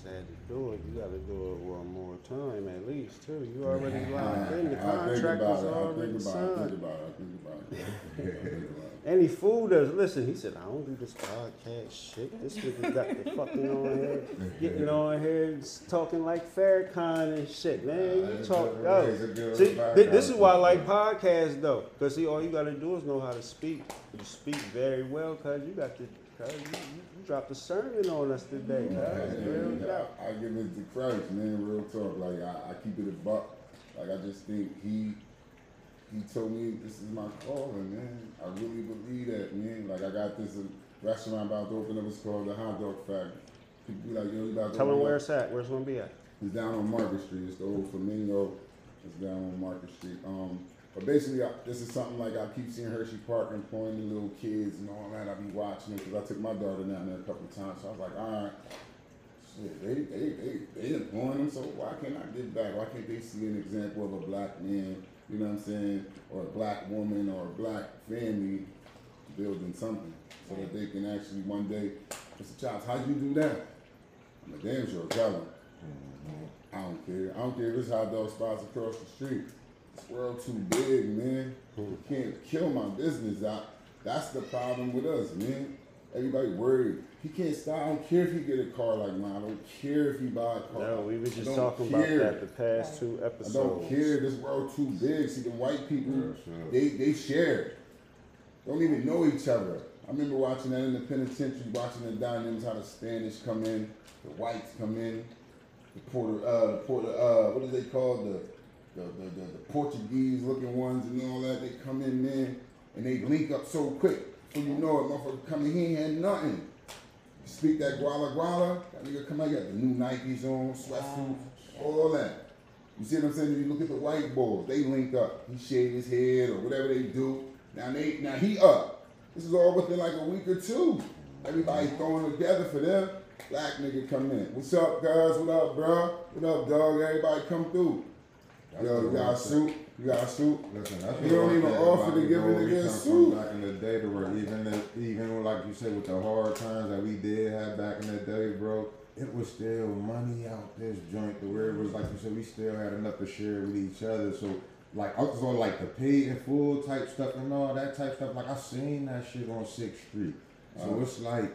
you had to do it. You gotta do it one more time at least too. You already shit. locked in. The contract about is it. I already think about it. I think signed. about it. I think about it. I think about it. Any fool does listen. He said, "I don't do this podcast shit. This nigga got the fucking on here, getting on here, talking like Farrakhan and shit, man. You Nah, talk, it's a- yo. it's a good See, thi- this is why I like podcasts though, cause see, all you gotta do is know how to speak. You speak very well, cause you got the, cause you, you, you dropped a sermon on us today, cuz. I, I give it to Christ, man. Real talk. Like I, I keep it a buck. Like I just think he he told me this is my calling, man. I really believe that, man. Like I got this uh, restaurant about to open up. It's called the Hot Dog Factory. People be like, yo, you about to Tell up? where it's at. Where's it gonna be at? It's down on Market Street. It's the old Flamingo. It's down on Market Street. Um, But basically, I, this is something like I keep seeing Hershey Park employing the little kids and all that. I be watching it because I took my daughter down there a couple of times. So I was like, all right, shit, they they they they employing them. So why can't I get back? Why can't they see an example of a black man? You know what I'm saying? Or a black woman or a black family building something so that they can actually one day, Mr. Chops, how'd you do that? I'm a damn sure telling. Mm-hmm. I don't care. I don't care if it's hot dog spots across the street. World too big, man. You can't kill my business out. That's the problem with us, man. Everybody worried. He can't stop. I don't care if he get a car like mine. I don't care if he buy a car. No, we were just talking about that the past two I episodes. don't care. This world too big. See, the white people, Yeah, sure. they they share. Don't even know each other. I remember watching that in the penitentiary, watching the dynamics, how the Spanish come in, the whites come in, the Puerto, uh, the Puerto, uh, what do they call the, the, the, the, the Portuguese looking ones and all that. They come in, there and they link up so quick. So you know it, motherfucker coming, here ain't had nothing. Speak that guala guala, that nigga come out, got the new Nikes on, sweatsuits, all that. You see what I'm saying? If you look at the white boys, they link up. He shave his head or whatever they do. Now they now he up. This is all within like a week or two. Everybody throwing together for them. Black nigga come in. What's up, guys? What up, bro? What up, dog? Everybody come through. That's Yo, you got a suit? You got a suit? Listen, that's You don't even offer to give a nigga a suit. Back in the day, to where even if, even like you said, with the hard times that we did have back in the day, bro, it was still money out this joint. To where it was like you said, we still had enough to share with each other. So like I was on like the paid in full type stuff and all that type stuff. Like I seen that shit on Sixth Street. So Uh-huh. it's like.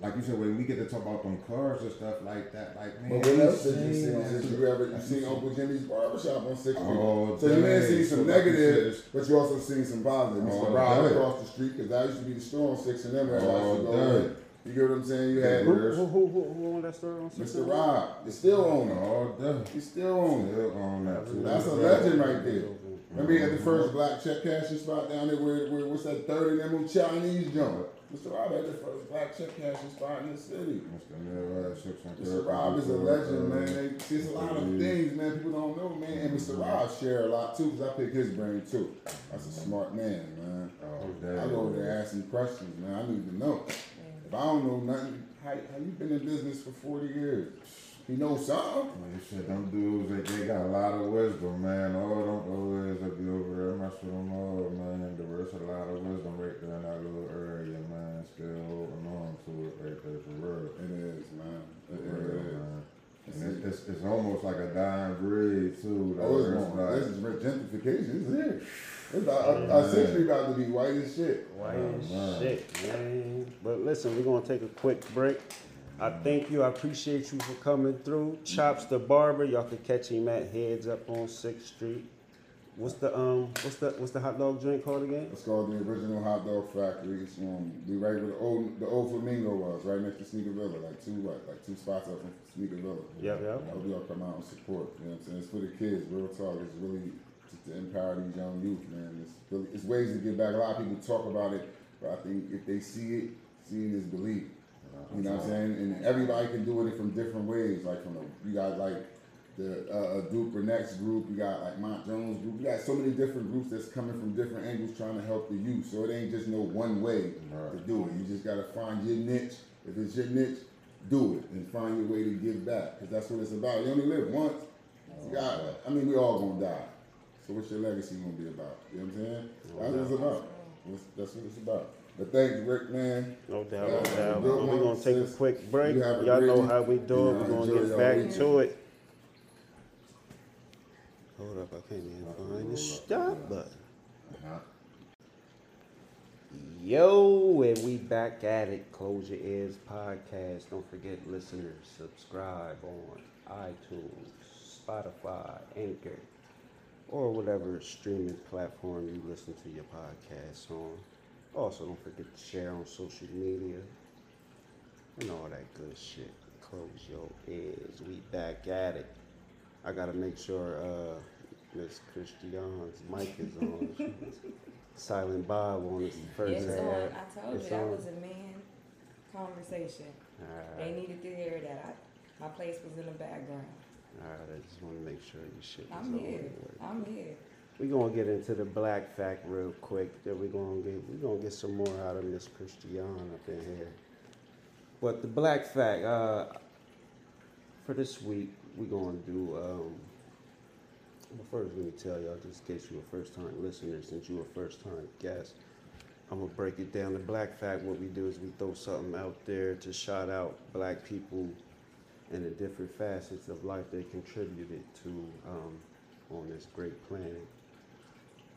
Like you said, when we get to talk about them cars and stuff like that, like man, But what else did you see? Did you ever you seen Uncle Jimmy's barbershop on Sixth Street? Oh, so you may have seen some So said, but you also seen some positive. Mr. Oh, Rob across the street, because that used to be the store on Sixth and them. Oh, used to go dang. You get what I'm saying? You had Who, who, who, who, owned that store on Sixth? Mr. Rob. You still own it. Oh, damn. You still own it. Still on that too. That's a legend right there. Remember he had the first black check cashing spot down there where, where what's that third and them Chinese joint? Mr. Rob had the first black check cashing spot in the city. Mr. Neil, six and Mr. Rob is a legend, uh, man. They, it's a lot of things, man. People don't know, man. And Mr. Rob share a lot too, because I pick his brain too. That's a smart man, man. Oh, I go over there asking questions, man. I need to know. If I don't know nothing, how, how you been in business for 40 years? He knows something. Man, you said them dudes, they, they got a lot of wisdom, man. All them boys that be over there mess with them all, man. There's a lot of wisdom right there in that little area, man. Still holding on to it right there for real. It is, man. It For real, is. man. And it's, it's, it's almost like a dying breed, too. though. Oh, it's It's like- This is gentrification. It's here. It's about, our, our century about to be white as shit. White Oh, as man. shit, man. But listen, we're gonna take a quick break. I thank you. I appreciate you for coming through. Chops the barber. Y'all can catch him at Heads Up on Sixth Street. What's the um? What's the what's the hot dog joint called again? It's called the original hot dog factory. It's um, be right where the old the old flamingo was, right next to Sneaker Villa, like two what, like two spots up from Sneaker Villa. Yep, yep. I hope y'all come out and support. You know what I'm saying? It's for the kids. Real talk. It's really just to empower these young youth, man. It's really it's ways to get back. A lot of people talk about it, but I think if they see it, seeing is belief. You know what I'm saying? And everybody can do it from different ways. Like from the, you got like the uh, Duke Next group, you got like Mont Jones group. You got so many different groups that's coming from different angles trying to help the youth. So it ain't just no one way to do it. You just gotta find your niche. If it's your niche, do it and find your way to give back. Cause that's what it's about. You only live once. You got. I mean, we all gonna die. So what's your legacy gonna be about? You know what I'm saying? That's what it's about. That's what it's about. But thanks, Rick, man. No doubt, no doubt. We're gonna take a quick break. You have a Y'all great know how we do it. We're gonna get back weekend. to it. Hold up, I can't even find the stop button. Huh? Yo, and we back at it. Close your ears podcast. Don't forget, listeners, subscribe on iTunes, Spotify, Anchor, or whatever streaming platform you listen to your podcast on. Also, don't forget to share on social media and all that good shit. Close your ears. We back at it. I gotta make sure uh, Miss Christian's mic is on. Silent Bob on his first It's ad. on. I told It's you that on. was a man conversation. They needed to hear that. I, my place was in the background. alright. I just want to make sure your shit I'm here. I'm here. We gonna get into the black fact real quick. That we gonna get we gonna get some more out of Miss Christiane up in here. But the black fact, uh, for this week, we're gonna do. Um, well, first, let me tell y'all, just in case you're a first time listener, since you're a first time guest, I'm gonna break it down. The black fact, what we do is we throw something out there to shout out black people and the different facets of life they contributed to um, on this great planet.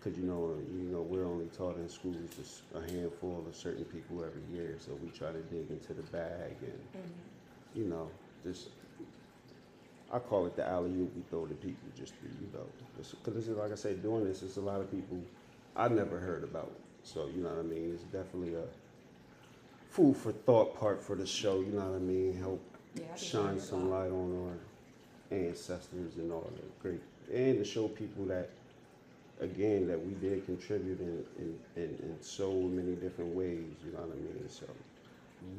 Because you know, you know, we're only taught in schools just a handful of certain people every year, so we try to dig into the bag and, you know, just I call it the alley oop we throw to people just to, you know, because this is like I said, doing this, it's a lot of people I never heard about. So you know what I mean. It's definitely a food for thought part for the show. You know what I mean. Help Yeah, I shine some light on our ancestors and all that great, and to show people that again that we did contribute in in, in, in so many different ways. You know what I mean. So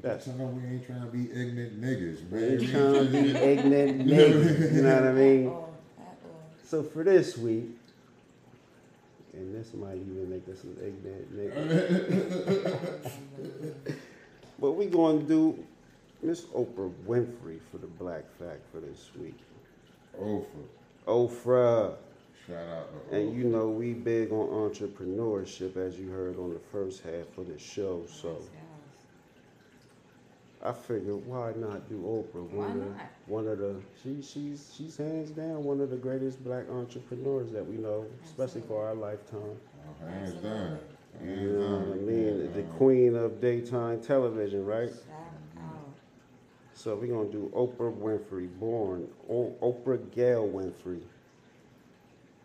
that's. Tell them we ain't trying to be ignorant niggas, We man. ain't trying to be ignorant niggas, you know what I mean? Oh. So for this week, and this might even make us an ignorant nigga. but we gonna do Miss Oprah Winfrey for the black fact for this week. Oprah. Oprah. Shout out to And you know we big on entrepreneurship as you heard on the first half of the show. So Yes, I figured why not do Oprah? Why One of, not? one of the she she's she's hands down one of the greatest black entrepreneurs that we know, especially for our lifetime. Oh, hands down. Hands You know down. what I mean? Hands The down. queen of daytime television, right? So we're gonna do Oprah Winfrey, born o- Oprah Gail Winfrey,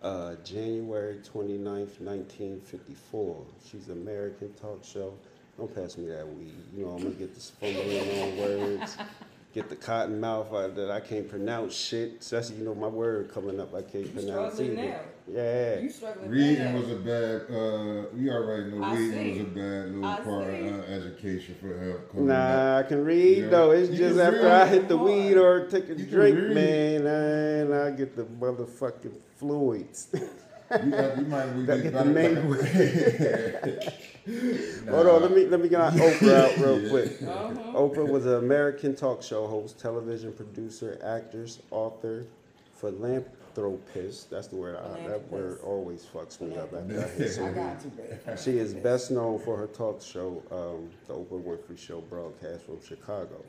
uh, January 29th, 1954. She's an American talk show. Don't pass me that weed. You know I'm gonna get this fumbling on words, get the cotton mouth out that I can't pronounce shit. Especially you know my word coming up I can't You pronounce struggling either. now. Yeah. You struggling Reading now. was a bad, uh, we already know I reading see. was a bad little I part see. of uh, education for help. coming Nah, I can read Yeah. though. It's You just after read. I hit the weed or take a You drink, man, and I get the motherfucking fluids. You, got, you might we That get get the better. main Hold on, let me let me get Oprah out real Yeah. quick. Uh-huh. Oprah was an American talk show host, television producer, actress, author, philanthropist. That's the word. I, that word always fucks me up after I hear I got. She is best known for her talk show, um, The Oprah Winfrey Show, broadcast from Chicago,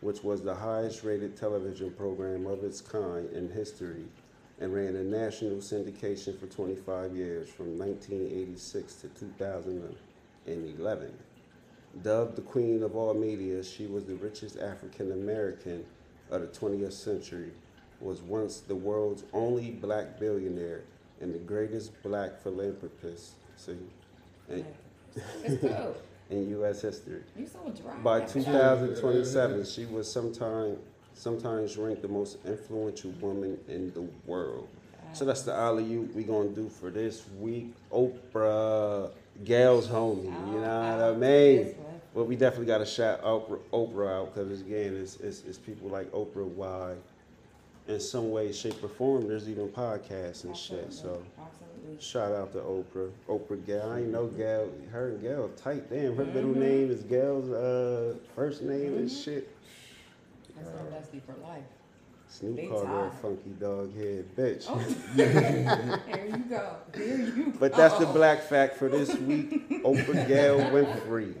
which was the highest rated television program of its kind in history and ran a national syndication for 25 years from 1986 to 2011. Dubbed the queen of all media, she was the richest African American of the 20th century, was once the world's only black billionaire and the greatest black philanthropist. See? And, in U.S. history. You so dry. By 2027, she was sometime, sometimes ranked the most influential woman in the world. So that's the alley you we gonna do for this week. Oprah, Gail's homie, you know what I mean? But we definitely got to shout Oprah, Oprah out because again, it's, it's, it's people like Oprah why, in some way, shape, or form, there's even podcasts and shit. So Absolutely. shout out to Oprah, Oprah Gal. I ain't know Gal, her and Gal tight. Damn, her middle Mhm. name is Gal's uh, first name and Mhm. shit. That's our bestie for life. Snoop They called her a funky dog head bitch. Oh. Here you go. Here you go. But that's the black fact for this week. Oprah Gail Winfrey,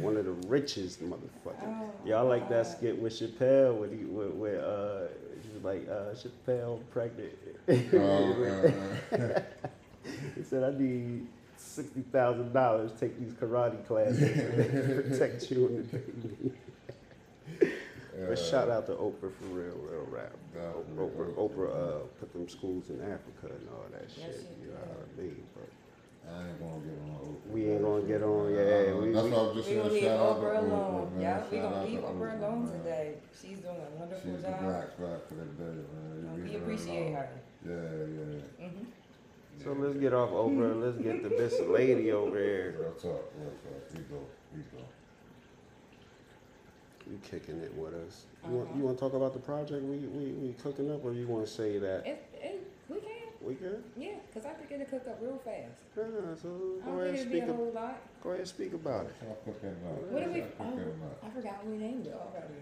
one of the richest motherfuckers. Oh, Y'all like that skit with Chappelle when he with, with uh he was like uh Chappelle pregnant. Uh, he said I need sixty thousand dollars take these karate classes to protect you and the baby. But shout out to Oprah for real, real rap. Definitely. Oprah, Oprah uh, put them schools in Africa and all that Yes, shit. You know what I mean? But I ain't gonna get on Oprah. We ain't gonna get on, yeah, Uh, we- That's we- why I was just We gonna leave Shout out to Oprah Oprah, alone. man. Yeah, we gonna leave Oprah alone today. She's doing a wonderful She's the job. black flag for the day, man. We appreciate alone. her. Yeah, yeah. hmm So let's get off Oprah. Let's get the best lady over here. Real talk, real talk. We go, we go. You kicking it with us. You want Uh-huh. you want to talk about the project we, we we cooking up, or you want to say that? It, it, we can. We can? Yeah, because I think it'll cook up real fast. Nah, so go don't ahead and think it'll be speak. a ab- whole lot. Go ahead and speak about it. I'll cook that up. What do we? I'll Oh. I forgot what we named it already.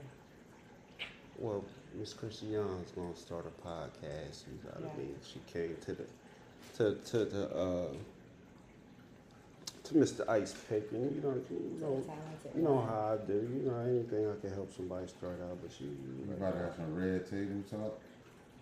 Well, Miss Chrissy Young's gonna start a podcast. You gotta Yeah. be. She came to the to to the uh to Mr. Ice Pick, and you know you know Talented. you know how I do. You know anything I can help somebody start out, but she. You about to have some red table talk?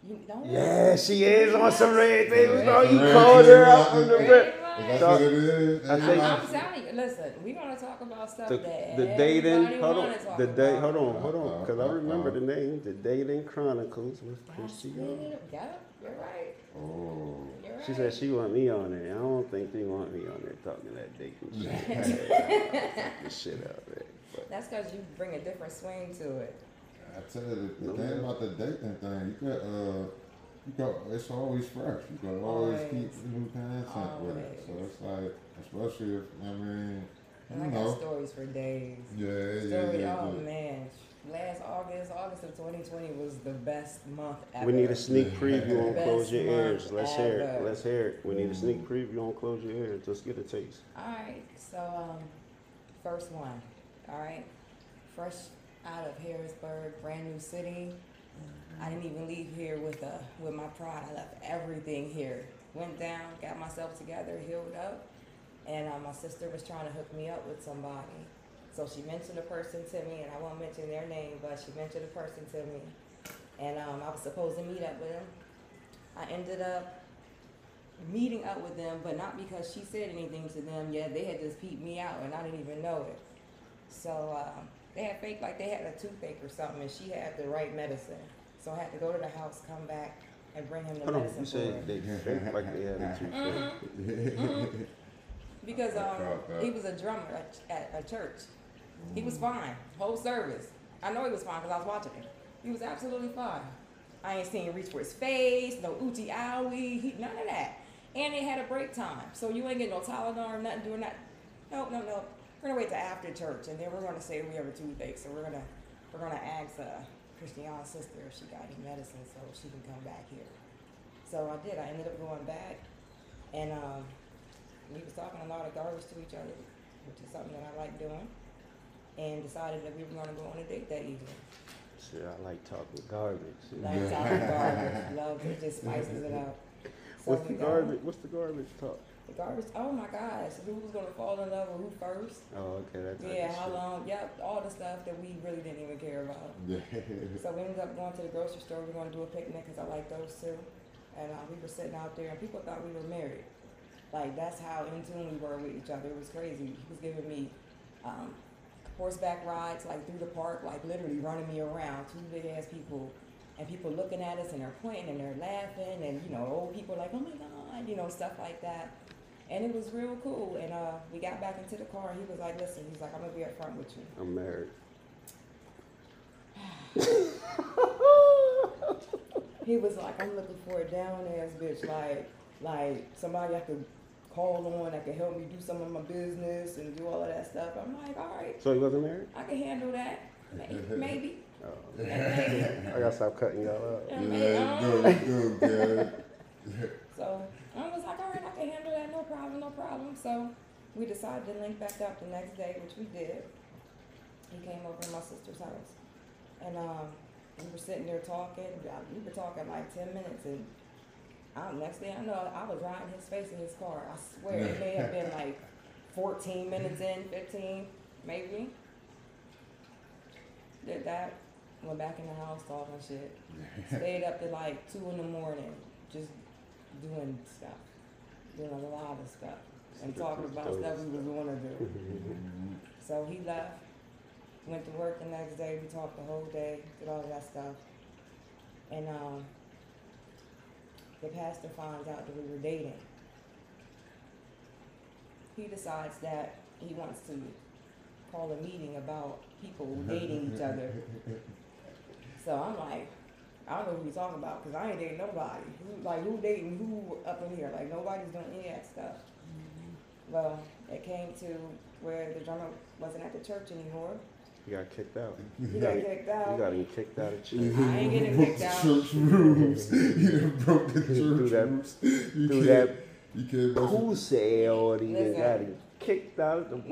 You don't. Yeah, she is on some red tape. Red Oh, you tape. called her out from the Red rip. Is that what it is? I think- I'm telling you, listen, we're gonna talk about stuff The, that the dating, hold on, wanna talk the day, about. hold on, hold on, oh, because I Uh-uh, remember the oh. name, the Dating Chronicles with That's Chrissy. Young. Yeah, you're right. Oh. You're right. She said she want me on there. I don't think they want me on there talking that dating shit. The shit out there. But That's because you bring a different swing to it. I tell you, the, the No thing about the dating thing, you got, uh, you got, it's always fresh. You can always, Always. keep new content with it. So it's like, especially if, I mean, And you I know. got stories for days. Yeah, yeah, Story, yeah. oh yeah. man. Last August, August of 2020 was the best month ever. we need a sneak preview on Best Close Your Ears. Let's hear it. Let's hear it. We need a sneak preview on Close Your Ears. Let's get a taste. Alright, so um, first one. Alright. Fresh out of Harrisburg, brand new city. I didn't even leave here with a with my pride. I left everything here. Went down, got myself together, healed up, and uh, my sister was trying to hook me up with somebody. So she mentioned a person to me, and I won't mention their name, but she mentioned a person to me, and um, I was supposed to meet up with him. I ended up meeting up with them, but not because she said anything to them. Yeah, they had just peeped me out, and I didn't even know it. So um, they had fake like they had a toothache or something, and she had the right medicine. So I had to go to the house, come back, and bring him the Hold on. medicine You said they fake like they had a tooth. Mhm. Because um, he was a drummer at, at a church. He was fine, whole service. I know he was fine because I was watching him. He was absolutely fine. I ain't seen him reach for his face, no ooty owie, he, none of that. And they had a break time, so you ain't getting no Tylenol or nothing doing that. No, no, no. We're gonna wait till after church, and then we're gonna say we have a toothache. So we're gonna we're gonna ask uh, Christiana's sister if she got any medicine so she can come back here. So I did. I ended up going back, and um, we was talking a lot of garbage to each other, which is something that I like doing, and decided that we were gonna go on a date that evening. Shit, I like talking garbage. Like talking garbage, love it, just spices it up. So What's the we go- garbage? What's the garbage talk? The garbage. Oh my gosh, who was gonna fall in love with who first? Oh, okay, that's type Yeah, how shit. long? Yep, all the stuff that we really didn't even care about. Yeah. So we ended up going to the grocery store. We are gonna do a picnic because I like those too. And uh, we were sitting out there, and people thought we were married. Like that's how in tune we were with each other. It was crazy. He was giving me um, horseback rides like through the park, like literally running me around. Two big ass people, and people looking at us and they're pointing and they're laughing, and you know old people like, oh my god, you know stuff like that. And it was real cool. And uh, we got back into the car, and he was like, listen, he's like, I'm gonna be up front with you. I'm married. He was like, I'm looking for a down ass bitch, like like somebody I could call on that could help me do some of my business and do all of that stuff. I'm like, all right, So he wasn't married? I can handle that. May- Maybe. Oh, Maybe. I gotta stop cutting y'all out. Yeah, Yeah, maybe. you do, you do, Gary. So I was like, all right, I can handle that, no problem, no problem. So we decided to link back up the next day, which we did. He came over to my sister's house, and um, we were sitting there talking. We were talking like ten minutes, and I, next thing I know, I was riding his face in his car. I swear it may have been like fourteen minutes in, fifteen, maybe. Did that. Went back in the house talking shit. Stayed up to like two in the morning, just doing stuff, doing a lot of stuff, and talking about stuff we was gonna do. So he left, went to work the next day. We talked the whole day, did all that stuff, and um, the pastor finds out that we were dating. He decides that he wants to call a meeting about people dating each other. So I'm like, I don't know who he's talking about because I ain't dating nobody. Who, like who dating who up in here? Like nobody's doing any of that stuff. Mm-hmm. Well, it came to where the drummer wasn't at the church anymore. You got kicked out. He got kicked You out. got him kicked out of church. I ain't getting broke kicked the out. church rules. you done broke the Through church that- rules. You through that you can't mess with- Who he got him kicked out of the No.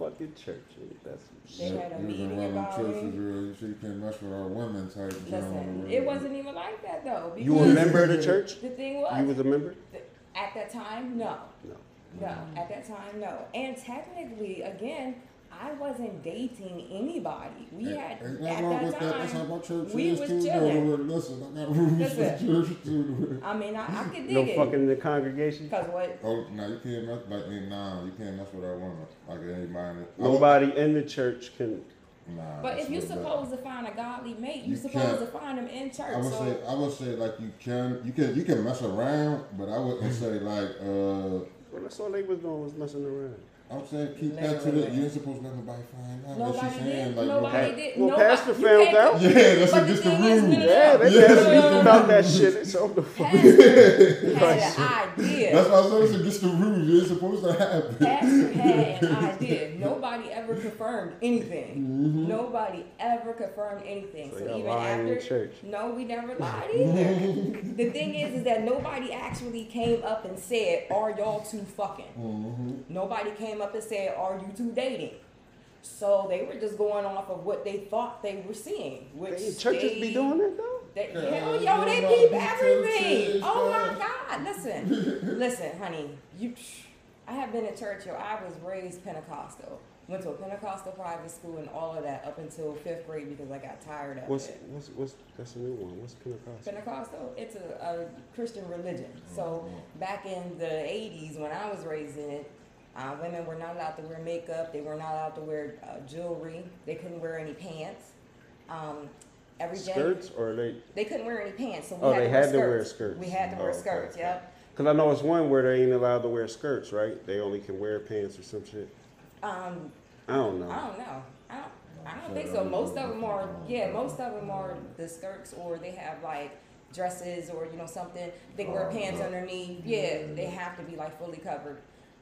motherfucking church? That's They had a was meeting in one of about churches it. where you say you can't mess with our women type Listen, genre. it wasn't even like that though. you a member of the church? The thing You was, was a member? th- at that time, no. No. No, at that time, no. And technically, again, I wasn't dating anybody. We had Ain't at that with that. That's how time. my church we is was too. chilling. Listen, I got rules for Listen. church too. I mean, I, I could dig No it. fucking in the congregation? Cause what? Oh, no, you can't mess like nah, you can't mess with our women. Like anybody. Nobody in the church can. Nah. But if you're what that- supposed to find a godly mate, You you're supposed to find them in church. I would so say I would say like you can you can you can mess around, but I wouldn't say like uh Well, that's all they was doing was messing around. I'm saying keep that to the you ain't supposed to let nobody find out. nobody she's saying did. like nobody no- did. Well, nobody, Pastor found out. Yeah, that's But against the the rules. no, no, Yeah, they yeah, no, speaking no, no, about that shit. It's on the fuck. Pastor had an idea. That's why I said it's against the rules. You ain't supposed to happen. Pastor had an idea. Nobody ever confirmed anything. Mm-hmm. Nobody ever confirmed anything. So So, even lying in after, church. no, we never lied either. the thing is, is that nobody actually came up and said, "Are y'all two fucking?" Mm-hmm. Nobody came up and said, "Are you two dating?" So they were just going off of what they thought they were seeing. Which They, churches they, be doing that though. They, Yeah, hell, you yo, they about peep everything. Oh my God! Listen, listen, honey. You, I have been at church. Yo, I was raised Pentecostal. Went to a Pentecostal private school and all of that up until fifth grade because I got tired of What's it. what's what's that's a new one. What's Pentecostal? Pentecostal, it's a, a Christian religion. So back in the 80s, when I was raised in it, uh, women were not allowed to wear makeup. They were not allowed to wear uh, jewelry. They couldn't wear any pants. Um, every Jan- Skirts or they? they couldn't wear any pants, so we Oh, had they to wear had to skirts. wear skirts. We had to Oh, wear okay, skirts. okay. Yep. Cause I know it's one where they ain't allowed to wear skirts, right? They only can wear pants or some shit. Um, I don't know. I don't know. I don't. I don't think so. Most of them are. Yeah, most of them are the skirts, or they have like dresses, or you know something. They can wear pants underneath. Yeah, they have to be like fully covered.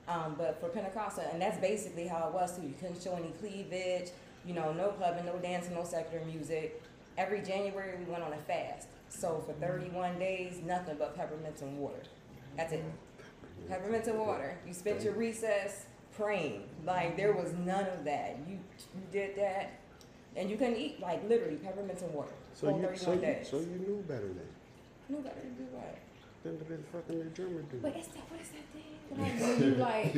Um, but for Pentecostal, and that's basically how it was too. You couldn't show any cleavage. You know, no clubbing, no dancing, no secular music. Every January we went on a fast. So for 31 days, nothing but peppermints and water. That's it. Peppermints and water. You spent your recess praying. Like there was none of that. You you did that, and you couldn't eat like literally peppermints and water. So for you 31 so you, days. so you knew better then you better do what? than to be fucking the drummer dude. But it's that what is that thing? Like when you like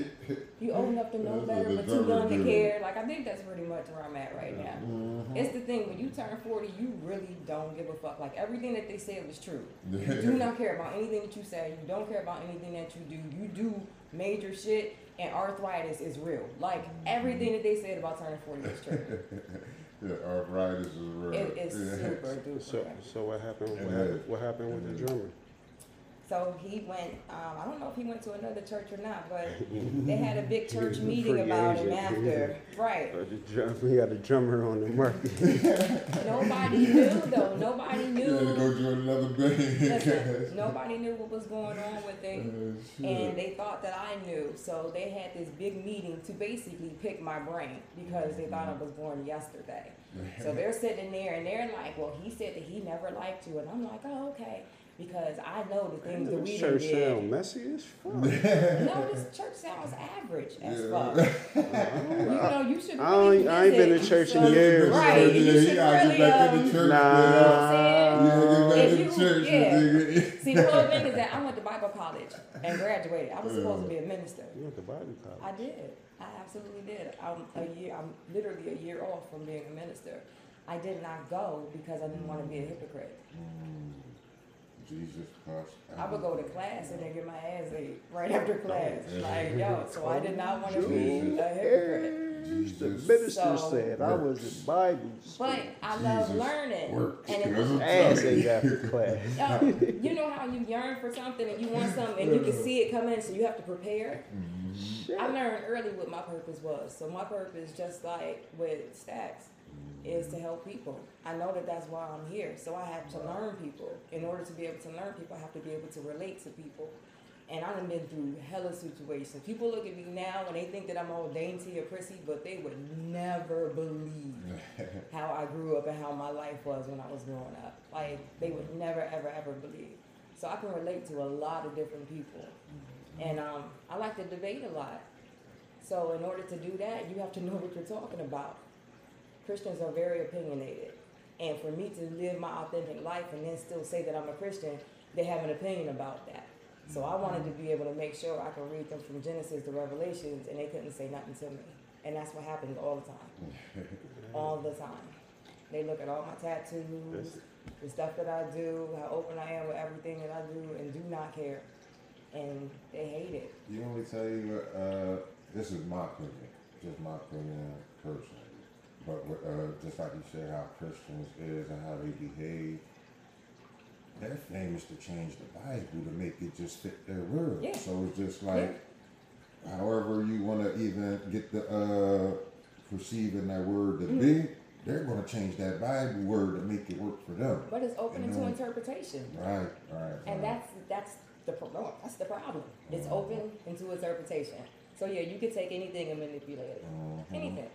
you old enough to know That's better, but the too young to care. Like I think that's pretty much where I'm at right now. Mm-hmm. It's the thing when you turn 40, you really don't give a fuck. Like everything that they said was true. You do not care about anything that you say. You don't care about anything that you do. You do major shit, and arthritis is real. Like everything that they said about turning 40 is true. Yeah, arthritis is real. It is yeah. super duper. So so what happened? What happened? What happened with the drummer? So he went. Um, I don't know if he went to another church or not, but they had a big church meeting free about him agent. after. Right. Uh, the drum, we got a drummer on the market. Nobody knew though. Nobody You had to knew. go join another band. Nobody knew what was going on with it. Uh, shit. and they thought that I knew. So they had this big meeting to basically pick my brain because they thought I was born yesterday. So they're sitting there and they're like, "Well, he said that he never liked you," and I'm like, "Oh, okay." Because I know the things that This we church did. sound messy as fuck. No, this church sounds average as Yeah. fuck. you know, you should. I Really ain't- I ain't been to visit. church in years. Right, Yeah, you should gotta really. get back in Um, the church. Nah. you know what I'm saying? Yeah, get back If you- the church. yeah. nigga. See, the whole thing is that I went to Bible college and graduated. I was supposed to be a minister. You went to Bible college. I did. I absolutely did. I'm a year. I'm literally a year off from being a minister. I did not go because I didn't want to be a hypocrite. Jesus Christ. I would go to class and then get my ass ate right after class. Like yo, so I did not want to be a hypocrite. The minister So- said I was in Bible school. But I love Jesus learning. work. And it, That's Ass telling ain't you. after class. yo, you know how you yearn for something and you want something and you can see it coming, so you have to prepare. I learned early what my purpose was. So my purpose, just like with Stacks, is to help people. I know that that's why I'm here. So I have to learn people. In order to be able to learn people, I have to be able to relate to people. and I've been through hella situations. People look at me now and they think that I'm all dainty or prissy, but they would never believe how I grew up and how my life was when I was growing up. Like they would never, ever, ever believe. So I can relate to a lot of different people, and um, I like to debate a lot. So in order to do that, you have to know what you're talking about. Christians are very opinionated. And for me to live my authentic life and then still say that I'm a Christian, they have an opinion about that. So I wanted to be able to make sure I could read them from Genesis to Revelations and they couldn't say nothing to me. And that's what happens all the time. all the time. They look at all my tattoos, the stuff that I do, how open I am with everything that I do, and do not care. And they hate it. You want me to tell you uh, this is my opinion, just my opinion personally. But uh, just like you said, how Christians is and how they behave, they're famous to change the Bible to make it just fit their world. Yeah. So it's just like, however you want to even get the uh, perceiving that word to Mm-hmm. be, they're going to change that Bible word to make it work for them. But it's open know? interpretation. Right, right. And right. that's that's the pro- that's the problem. It's open into interpretation. So yeah, you can take anything and manipulate it. Mhm. Anything.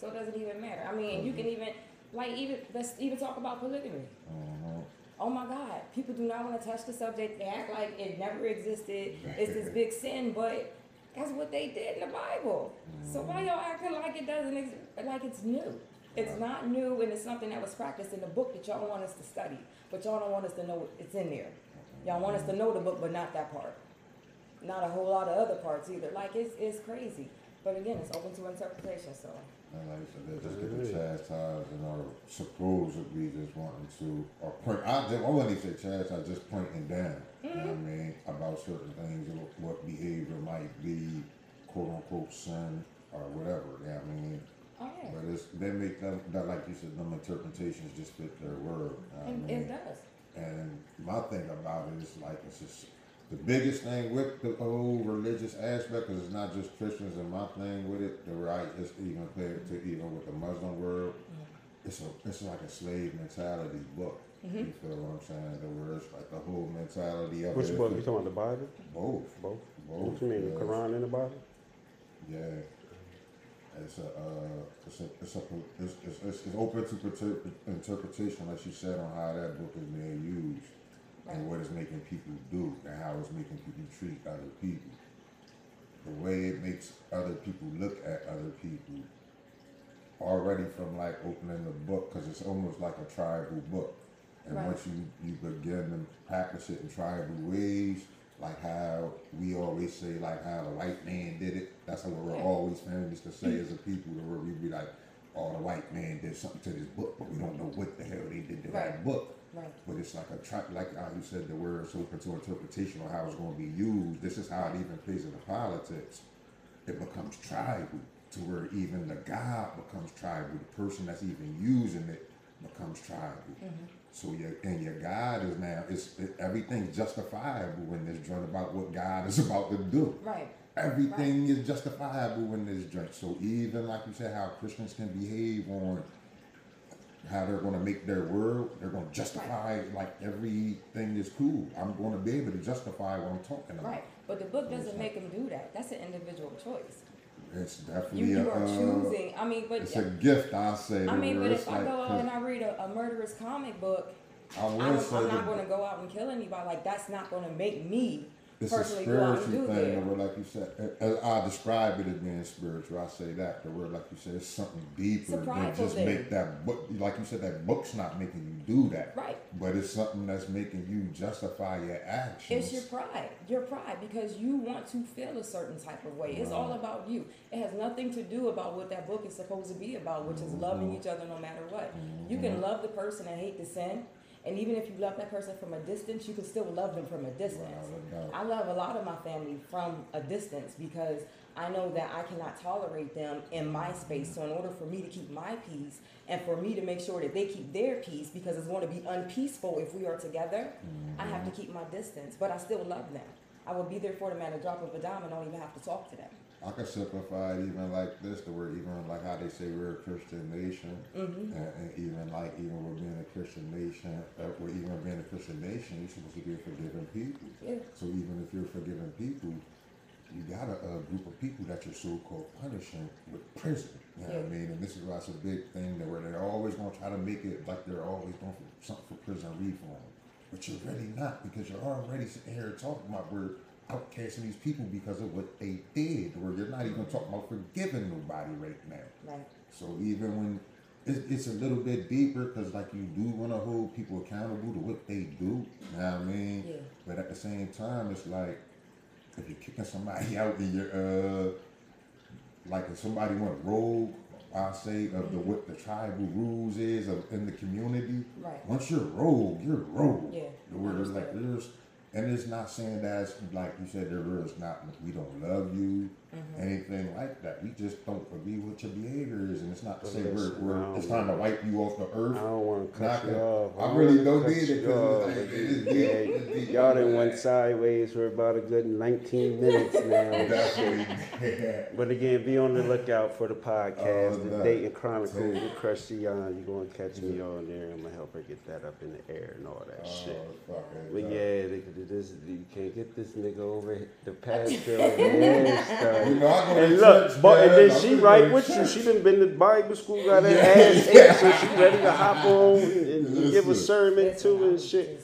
So it doesn't even matter. I mean, you can mm-hmm. even like even let's even talk about polygamy. Mhm. Oh my God, people do not want to touch the subject. They act like it never existed. It's this big sin, but that's what they did in the Bible. So why mm-hmm. y'all acting like it doesn't ex- like it's new? It's not new, and it's something that was practiced in the book that y'all want us to study, but y'all don't want us to know it's in there. Y'all want us to mm-hmm. know the book, but not that part. Not a whole lot of other parts either. Like it's it's crazy. But again, it's open to interpretation. So And like I said, they just get the chastising or supposedly just wanting to, or point, I, I wouldn't even say chastise, just pointing down. You know what I mean? About certain things, and what- what behavior might be quote unquote sin or whatever. You know what I mean? yeah, But it's, they make them, that like you said, them interpretations just fit their word. You know what I mean? it does. And my thing about it is like it's just the biggest thing with the whole religious aspect because it's not just Christians. And my thing with it, the right is even compared to even with the Muslim world, it's a it's like a slave mentality book. You feel what I'm saying? The where it's like the whole mentality of Which it. book? You talking about the Bible? Both. Both. Both. What you mean, the. Quran and the Bible? Yeah. It's a, uh, it's a, it's a, it's, it's, it's it's open to interpret- interpretation, like you said, on how that book is being used and what it's making people do and how it's making people treat other people. The way it makes other people look at other people already from like opening the book, because it's almost like a tribal book. And Right. once you, you begin to practice it in tribal ways, like how we always say, like how the white man did it. That's what we're always famous to say mm. as a people, where we be like, oh, the white man did something to this book, but we don't know what the hell they did to that book. Right. But it's like a trap, like how you said the word is open to interpretation on how it's going to be used. This is how it even plays into politics. It becomes tribal to where even the God becomes tribal. The person that's even using it becomes tribal. Mm-hmm. So your and your God is now it's it, everything's justifiable in this joint about what God is about to do. Right. Everything is justifiable in this joint. So even like you said, how Christians can behave on how they're going to make their world, they're going to justify like everything is cool. I'm going to be able to justify what I'm talking about. Right. But the book doesn't make them do that. That's an individual choice. It's definitely you a, are uh, choosing. I mean, but It's a gift, I say. I mean, but if I go out and I read a, a murderous comic book, I I'm, I'm not going to go out and kill anybody. Like that's not going to make me It's a personally go out and spiritual thing, the word like you said. uh, I describe it as being spiritual. I say that the word like you said, it's something deeper than just thing. make that book. Like you said, that book's not making you do that. Right. But it's something that's making you justify your actions. It's your pride, your pride, because you want to feel a certain type of way. It's all about you. It has nothing to do about what that book is supposed to be about, which is loving each other no matter what. You can love the person and hate the sin, and even if you love that person from a distance, you can still love them from a distance. Doubt. I love a lot of my family from a distance because I know that I cannot tolerate them in my space. So in order for me to keep my peace and for me to make sure that they keep their peace because it's going to be unpeaceful if we are together, I have to mm-hmm. keep my distance, but I still love them. I will be there for them at a drop of a dime and don't even have to talk to them. I can simplify it even like this, the word even like how they say we're a Christian nation, Mm-hmm. and, and even like even with being a Christian nation, uh, or even being a Christian nation, you're supposed to be a forgiving people. Yeah. So even if you're forgiving people, you got a, a group of people that you're so-called punishing with prison. You know what I mean? And this is why it's a big thing that where they're always going to try to make it like they're always going for something for prison reform, but you're really not because you're already sitting here talking about we're outcasting these people because of what they did, or you're not even talking about forgiving nobody right now. Right. So even when it's, it's a little bit deeper, because like you do want to hold people accountable to what they do. You know what I mean? Yeah. But at the same time, it's like if you're kicking somebody out and you're uh, like if somebody went rogue, I say of the what the tribal rules is of in the community. Right. Once you're rogue, you're rogue. Yeah, The word is like there's, and it's not saying that like you said there is not we don't love you, Mm-hmm. anything like that. We just don't agree with your behaviors, and it's not to say we're, we're I it's time to wipe you off the earth. I don't want to cut Not you that- off. I don't really wanna don't need it you 'cause off, it's like- but it's yeah, deep, it's deep. Y'all done went sideways for about a good 19 minutes now. Definitely. But again, be on the lookout for the podcast, Oh, the no. Dating Chronicles Tell with Christi'an. You're going to catch me on there. I'm going to help her get that up in the air and all that shit. Oh, fuck it. But yeah, they, this, you can't get this nigga over the pastor over there. You know, I go to And look, church, but and then she really right go to with you. church. She done been to Bible school, got her Yeah. ass ate, so she ready to hop on and, and give a sermon too and shit.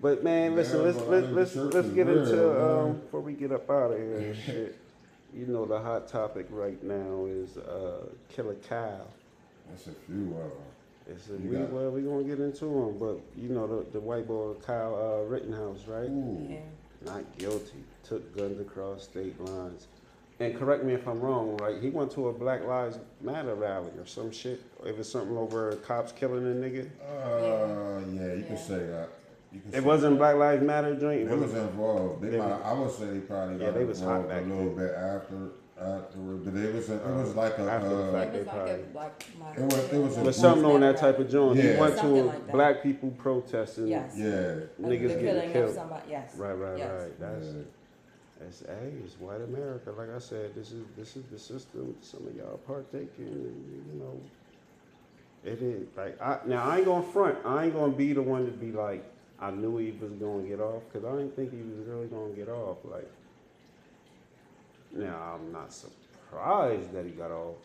But man, listen, Yeah, let's but let's let's let's is get real, into um before we get up out of here and shit. You know the hot topic right now is uh Killer Kyle. That's a few of them. It's a, You we, got- well, we gonna get into him, but you know the the white boy Kyle uh, Rittenhouse, right? Ooh. Yeah. Not guilty. Took guns across state lines. And correct me if I'm wrong, right? He went to a Black Lives Matter rally or some shit. It was something over cops killing a nigga. Uh, yeah, you Yeah. can say that. You can It wasn't Black Lives Matter joint. They was involved. They, They might, was- I would say they probably Yeah, got they was hot involved back a little bit after afterward, but it was a, it was like a uh, fact. It was like a probably- like my. It was- it was But something on that type of joint. He Yeah. went to a like black people protesting. Yes. yeah, Niggas the getting killed. somebody. Yes. Right, right, Yes. right. That's yeah. That's hey, it's white America. Like I said, this is this is the system some of y'all partake in. and, You know, it is like I now I ain't gonna front. I ain't gonna be the one to be like I knew he was gonna get off because I didn't think he was really gonna get off. Like now I'm not surprised that he got off,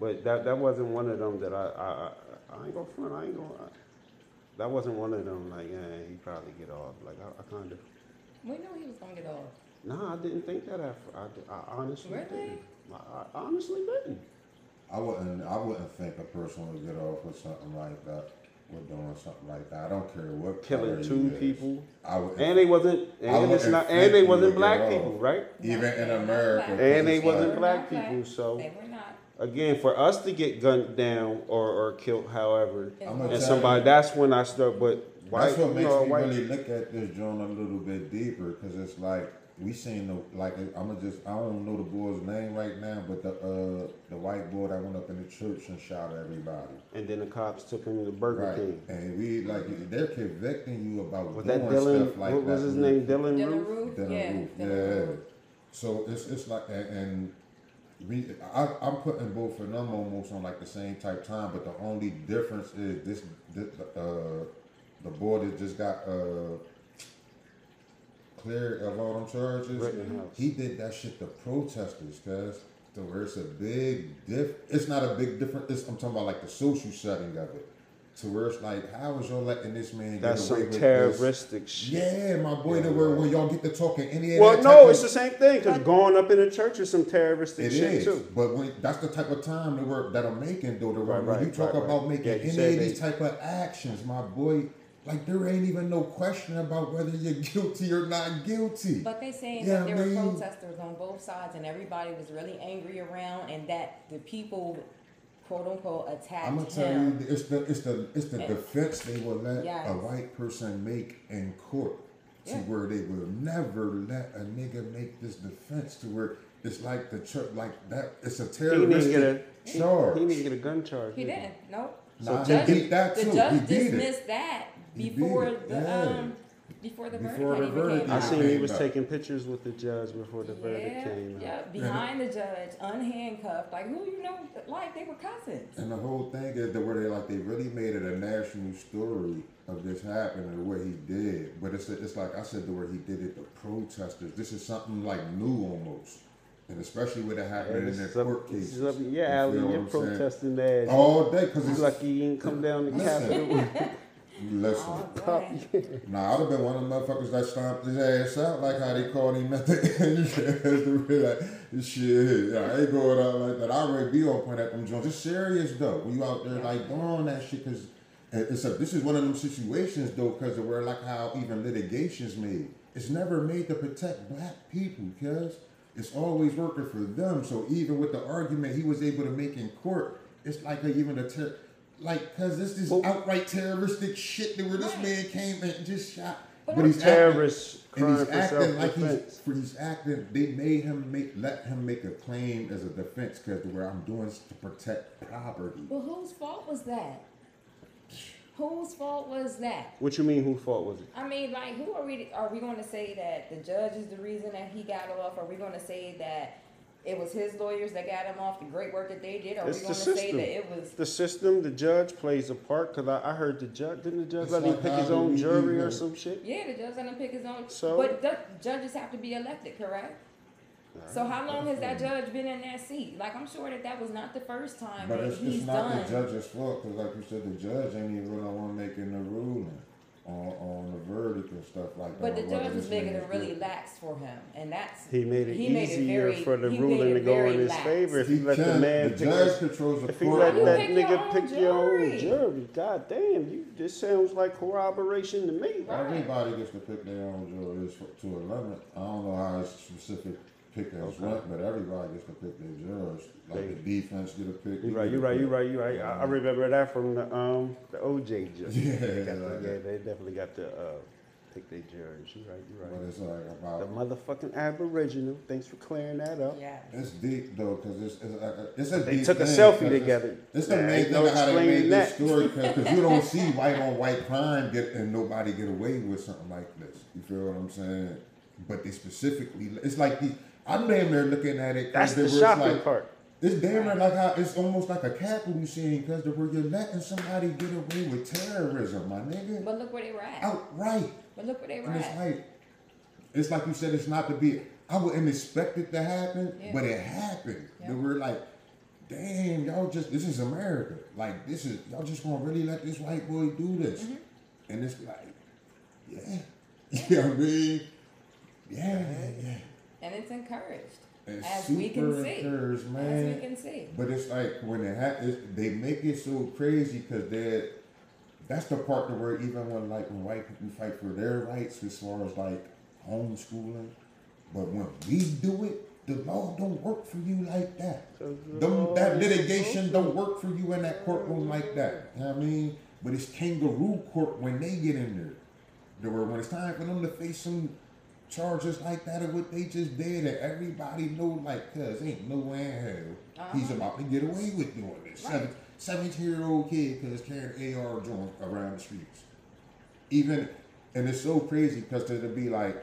but that that wasn't one of them that I I, I, I ain't gonna front. I ain't gonna. I, that wasn't one of them like yeah he probably get off. Like I, I kind of. We knew he was gonna get off. No, I didn't think that. At, I, I honestly Really? didn't. I, I honestly didn't. I wouldn't. I wouldn't think a person would get off with something like that. With doing something like that. I don't care what. Killing two is. people, I would. and they wasn't, and it's wouldn't and they wasn't black people, right? even in they were not America. And they wasn't like- black people, so They were not. again, for us to get gunned down or, or killed, however, It I'm was- gonna and somebody, you- that's when I start. But white, That's what you makes know, me white, really look at this joint a little bit deeper, because it's like we seen the like I'm gonna just I don't know the boy's name right now, but the uh the white boy that went up in the church and shot everybody. and then the cops took him to the Burger Right, King. and we like they're convicting you about Was doing that Dylann? stuff like what was that. his name? Dylann, Dylann Roof? Roof. Dylann yeah. Roof, Dylann yeah. Roof. So it's it's like and, and we I, I'm putting both of them almost on like the same type time, but the only difference is this, this uh the boy that just got uh cleared of all them charges. Rittenhouse. He did that shit to protesters, cuz. So where it's a big diff it's not a big difference. It's, I'm talking about like the social setting of it. To where it's like, how is y'all letting this man That's get away some with this? shit. Yeah, my boy, to where when y'all get to talking any of Well, no, it's of- the same thing because going up in a church is some terroristic it shit is, too. but when that's the type of time that we're that I'm making though. To where Right, when you talk right, about right. making Yeah, any of these type of actions, my boy, like there ain't even no question about whether you're guilty or not guilty. But they saying Yeah, that there I were protesters on both sides, and everybody was really angry around, and that the people, quote unquote, attacked I'm gonna tell him. you, it's the it's the it's the And- defense they will let Yes. a white person make in court to Yeah. where they will never let a nigga make this defense to where it's like the church like that. It's a He didn't terroristic even get a charge. He didn't get a gun charge. He did didn't. Nope. Nah, So he beat that the too. judge he beat it. dismissed that He before it, the yeah. um before the verdict Before had the verdict I seen he was taking pictures with the judge before the verdict yeah, came out. yeah, behind the judge, unhandcuffed, like who you know, like they were cousins. And the whole thing is that where they like they really made it a national story of this happening and what he did. But it's it's like I said, the where he did it, the protesters. This is something like new almost, and especially with it happening in This their up- court this cases. up- You Yeah, Ali, feel you're I'm saying? protesting that. all day because You it's lucky you didn't come down to Listen. Capitol. Listen, Pop, boy. Nah, I'd have been one of them motherfuckers that stomped his ass out like how they called him at the end. The like, shit, yeah, I ain't going out like that. I already be on point at them joints. It's serious though. When you out there like doing that shit, cause eh, it's a, this is one of them situations though, cause of where like how even litigation's made. It's never made to protect black people, cause it's always working for them. So even with the argument he was able to make in court, it's like a, even a ter- like, cause this is Well- outright terroristic shit that where this Right. man came and just shot. But But he's terrorist acting, and he's for acting like he's, self-defense. for he's acting. They made him make let him make a claim as a defense because where I'm doing this to protect property. But whose fault was that? Whose fault was that? What you mean? Who fault was it? I mean, like, who are we? Are we going to say that the judge is the reason that he got off? Are we going to say that it was his lawyers that got him off? The great work that they did? Are It's we going to say that it was? The system, the judge plays a part. Cause I, I heard the judge didn't the judge It's let him like pick his own jury or some shit. Yeah, the judge let him pick his own. So? but the judges have to be elected, correct? So how long has that judge been in that seat? Like, I'm sure that that was not the first time But that it's, he's it's not done. the judge's fault because, like you said, the judge ain't even really the one making the ruling on on the verdict and stuff like But the that. whether judge was this making man it is really guilty. lax for him, and that's He made it He made it easier very- for the he ruling made to go very in his lax. favor if He he let the can. man the pick judge his, controls the if he let You that pick your nigga own pick your own jury. jury. God damn, you this sounds like corroboration to me. Right. Everybody gets to pick their own juries for, to a limit. I don't know how it's specific pick as Okay. went, but everybody gets to pick their jurors. Like the defense get a pick. You we right, you a right, you pick. right, you right. I, I remember that from the um the OJ judge. Yeah, They got the- yeah, they definitely got to uh pick their juries. You right, you But right. it's like The motherfucking Aboriginal. Thanks for clearing that up. yeah. It's deep though, cause it's it's, like a, it's a They deep took a thing, selfie 'cause it's- together. It's the main thing no how they explaining made this story, because you don't see white on white crime get and nobody get away with something like this. You feel what I'm saying? But they specifically, it's like the I'm damn near looking at it. That's the were- it's shocking like- part. It's damn near like how it's almost like a capital machine because where you're letting somebody get away with terrorism, my nigga, But look where they were at. outright. But look where they were And it's like, it's like you said, it's not to be. I wouldn't expect it to happen, Yeah. but it happened. Yeah. They were like, damn, y'all just this is America. Like this is y'all just gonna really let this white boy do this? Mm-hmm. And it's like, yeah, you know what I mean? Yeah, yeah. And it's encouraged, It's as we can see. encouraged, as we can see. But it's like when it happens, they make it so crazy because they that's the part that where even when like when white people fight for their rights as far as like homeschooling, but when we do it, the law don't work for you like that. The Them, law litigation don't work for you in that courtroom like that. You know what I mean? But it's kangaroo court when they get in there. There were when it's time for them to face some charges like that of what they just did, and everybody know like, cuz ain't no way in hell he's Uh-huh. about to get away with doing this. Right. Seven, 17 year old kid cuz carrying AR joint around the streets. Even and it's so crazy because it'll be like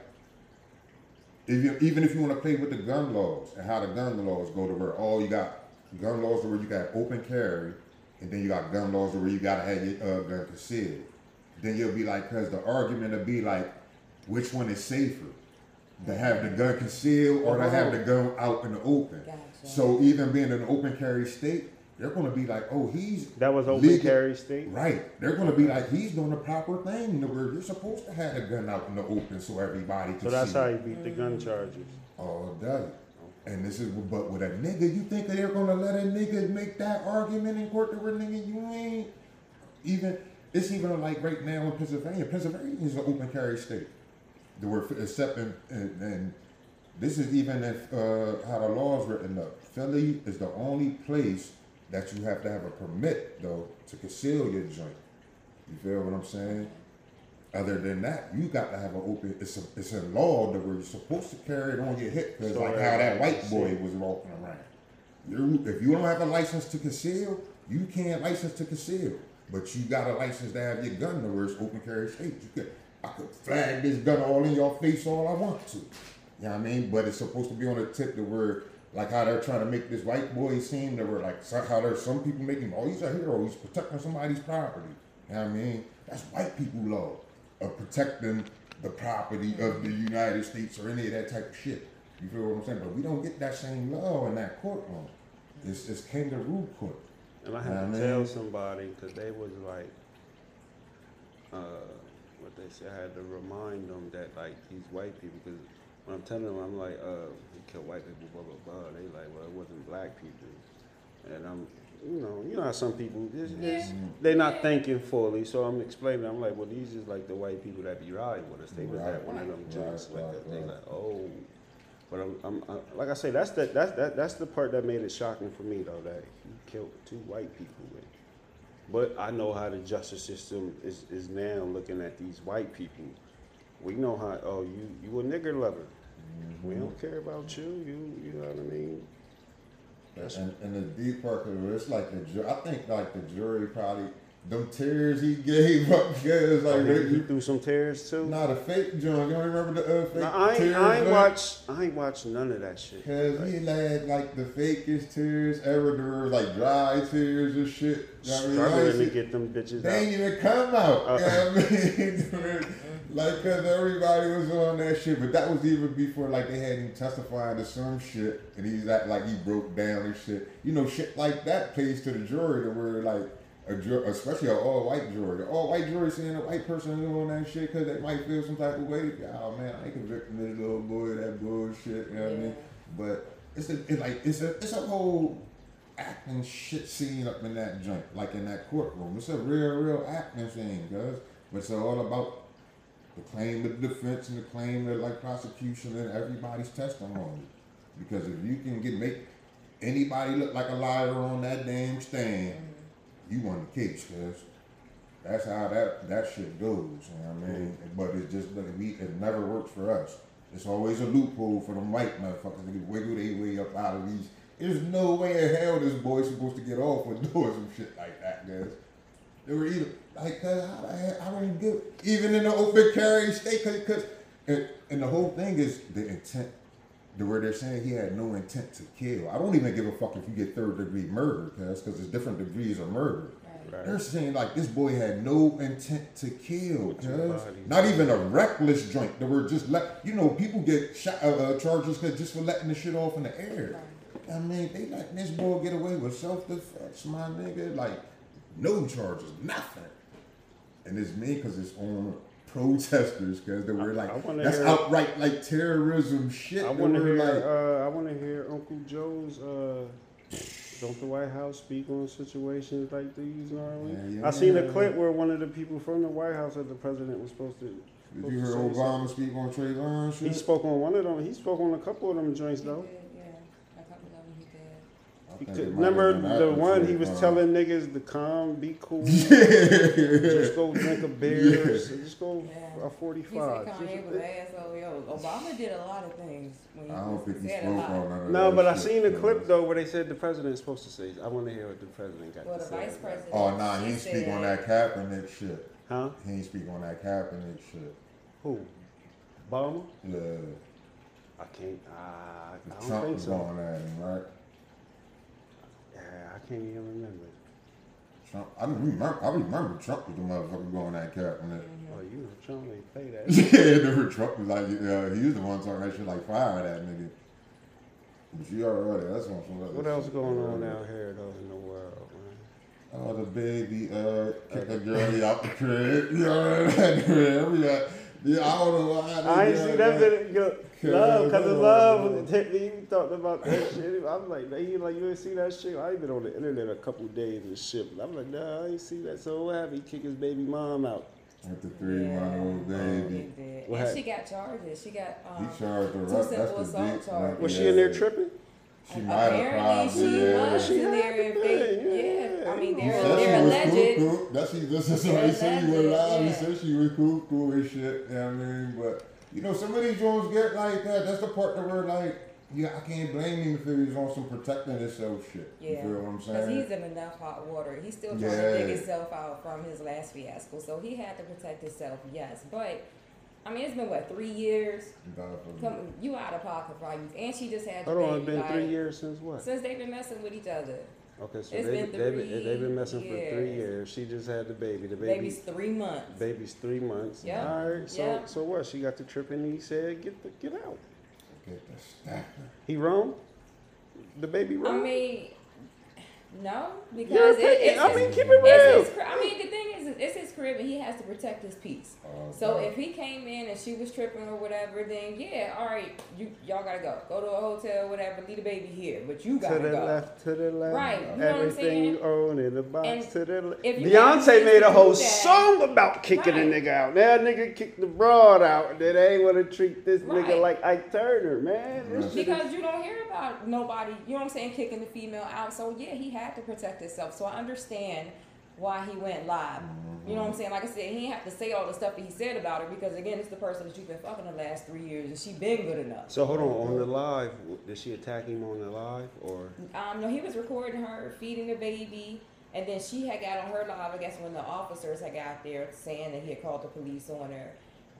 if you, even if you want to play with the gun laws and how the gun laws go to where all you got gun laws where you got open carry, and then you got gun laws where you gotta have your uh, gun concealed. Then you'll be like, because the argument will be like, which one is safer, to have the gun concealed or to have the oh. gun out in the open. Gotcha. So even being in an open carry state, they're gonna be like, oh, he's That was open legal- carry state. Right. They're gonna be like, he's doing the proper thing. Where you're supposed to have a gun out in the open so everybody can see. So that's see. how you beat the gun charges. Oh, all day. And this is, but with a nigga, you think that they're gonna let a nigga make that argument in court? That we're nigga, you ain't even. It's even like right now in Pennsylvania. Pennsylvania is an open carry state. The word except and, and this is even if uh, how the law is written up. Philly is the only place that you have to have a permit though to conceal your joint. You feel what I'm saying? Other than that, you got to have an open. It's a, it's a law that you're supposed to carry it on your hip because So like how that white boy was walking around. You if you don't have a license to conceal, you can't license to conceal. But you got a license to have your gun to where it's open carry state. You could I could flag this gun all in your face all I want to. You know what I mean? But it's supposed to be on the tip to where, like how they're trying to make this white boy seem that we're like, how there's some people making, oh, he's a hero, he's protecting somebody's property. You know what I mean? That's white people law of protecting the property of the United States or any of that type of shit. You feel what I'm saying? But we don't get that same law in that courtroom. It's, it's kangaroo court. And I had to man. tell somebody because they was like, uh, what they say. I had to remind them that like these white people, because when I'm telling them, I'm like, uh, he killed white people, blah blah blah. They like, well, it wasn't black people, and I'm, you know, you know how some people, it's, it's, they're not thinking fully. So I'm explaining. I'm like, well, these is like the white people that be riding with us. They was Right. at one of them Right, joints. like right. They like, oh. But I'm, I'm, i like I say, that's the that's that that's the part that made it shocking for me though that he killed two white people. And, but I know how the justice system is, is now looking at these white people. We know how. Oh, you you a nigger lover. We don't mm-hmm. care about you. You you know what I mean. And, and the deep part of it, it's like the I think like the jury probably them tears he gave up because like he, he they, threw some tears too. not a fake joint. You don't remember the uh, fake Nah, I ain't, tears? I ain't joint? watch I ain't watch none of that shit. Cause he had like the fakest tears ever. There were like dry tears and shit. You know what I mean? I Struggling ain't to get them bitches They ain't out. even come out. Uh. you know what I mean? like, cause everybody was on that shit, but that was even before like they had him testifying to some shit, and he's act like he broke down and shit. You know, shit like that plays to the jury to where like a especially an all-white jury, the all-white jury seeing a white person doing that shit because they might feel some type of way. Oh man, I ain't convicting this little boy of that bullshit. You know what I mean? But it's a it like it's a it's a whole acting shit scene up in that joint, like in that courtroom. It's a real, real acting scene, guys. But it's all about the claim of defense and the claim of like prosecution and everybody's testimony. Because if you can get make anybody look like a liar on that damn stand, you won the case, cuz. That's how that that shit goes. You know what I mean? Mm-hmm. But it just like, we it never works for us. It's always a loophole for them white motherfuckers to wiggle their way up out of these. There's no way in hell this boy's supposed to get off with doing some shit like that, guys. They were even like, cause how the hell, I don't even give even in the open carry state, cause, cause and, and the whole thing is the intent. The where they're saying he had no intent to kill. I don't even give a fuck if you get third degree murder, cause cause there's different degrees of murder. Right. They're saying like this boy had no intent to kill, cuz. Not even a reckless joint. They were just let you know people get shot, uh, uh, charges 'cause just for letting the shit off in the air. I mean, they letting this boy get away with self defense, my nigga. Like no charges, nothing. And it's me because it's on protesters because they were like I wanna that's hear- outright like terrorism shit. I want to hear. like, uh, I want to hear Uncle Joe's. Uh, don't the White House speak on situations like these normally? Yeah, yeah, I seen a yeah. clip where one of the people from the White House that the president was supposed to. did you hear Obama something. speak on Trayvon? He spoke on one of them. He spoke on a couple of them joints though. did, yeah. A couple of them he did. I He think could- it might have remember the one he was telling niggas to calm, be cool, just go drink a beer, so just go Yeah. a He said forty-five. Kanye was. Yo, Obama did a lot of things. When he I don't think he spoke on none of No, but I shit, seen a clip though where they said the president's supposed to say. I want to hear what the president got Well, to the say. vice president. Oh nah, he she ain't speak on said- that Kaepernick shit. Huh? He ain't speak on that Kaepernick shit. Who? Obama? Yeah, I can't. Uh, I don't Trump think was so. going at him, right? I can't even remember. Trump, I remember, I remember Trump was the motherfucker going at Kaepernick. Oh, you know, Trump ain't play that. yeah, never Trump was like, uh, he was the one talking that shit like fire that nigga. But you already, that's on some other what else shit, going on out here though in the world, man? Oh, the baby, uh, kicked the girlie out the crib. You know what I mean? We got, yeah, I don't know why. I ain't did see that Love, cause I of love. know. hit me. He talked about that shit. I'm like, he like, you ain't see that shit. I ain't been on the internet a couple days and shit. I'm like, nah, I ain't see that. So what happened? He kick his baby mom out. With the three month old He baby. did. What and she got charges. She got He um, charged her two up. Simple assault big charges. Was she in there tripping? She might have Apparently, probably. she yeah. was She in there had and to Yeah, yeah. I mean, they're said they're she was alleged. cuckoo. That's she. This is what They're they said. He went alleged, live. He said she was cuckoo and shit. You know what I mean? But you know, some of these joints get like that. That's the part that we're like, yeah, I can't blame him if he was on some protecting himself shit. You Yeah, feel what I'm saying? because he's in enough hot water. He's still trying Yeah. to dig himself out from his last fiasco, so he had to protect himself. Yes, but I mean, it's been what three years. Definitely. Come, you out of pocket for you, and she just had. Hold your on, it's baby, been three years since what? Since they've been messing with each other. Okay, so It's they, been they've been, they've been messing for three years. years. She just had the baby. The baby, Baby's three months. baby's three months. Yeah. All right. So, Yeah. so what? She got the trip, and he said, "Get the, get out." Get the stacking. He wrong. The baby I wrong. mean, no, Your because it, opinion. it's I his- mean, keep it It's real. his, I mean, the thing is, it's his crib, and he has to protect his peace. Oh, So if he came in and she was tripping or whatever, then yeah, all right, you y'all gotta go, go to a hotel, whatever, leave the baby here, but you to gotta the go. left, to the left. Right, you know what I'm Everything you own in the box And to the left. if you have Beyonce made a whole that- song about kicking Right. a nigga out. Now a nigga kicked the broad out. Then they ain't wanna treat this Right. nigga like Ike Turner, man. Right. Because you don't hear about nobody, you know what I'm saying, kicking the female out. So yeah, he had to protect himself. So I understand why he went live. You know what I'm saying? Like I said, he didn't have to say all the stuff that he said about her because again, it's the person that you've been fucking the last three years, and she been good enough. So hold on, on the live, did she attack him on the live or? Um, no, he was recording her feeding the baby, and then she had got on her live. I guess when the officers had got there saying that he had called the police on her,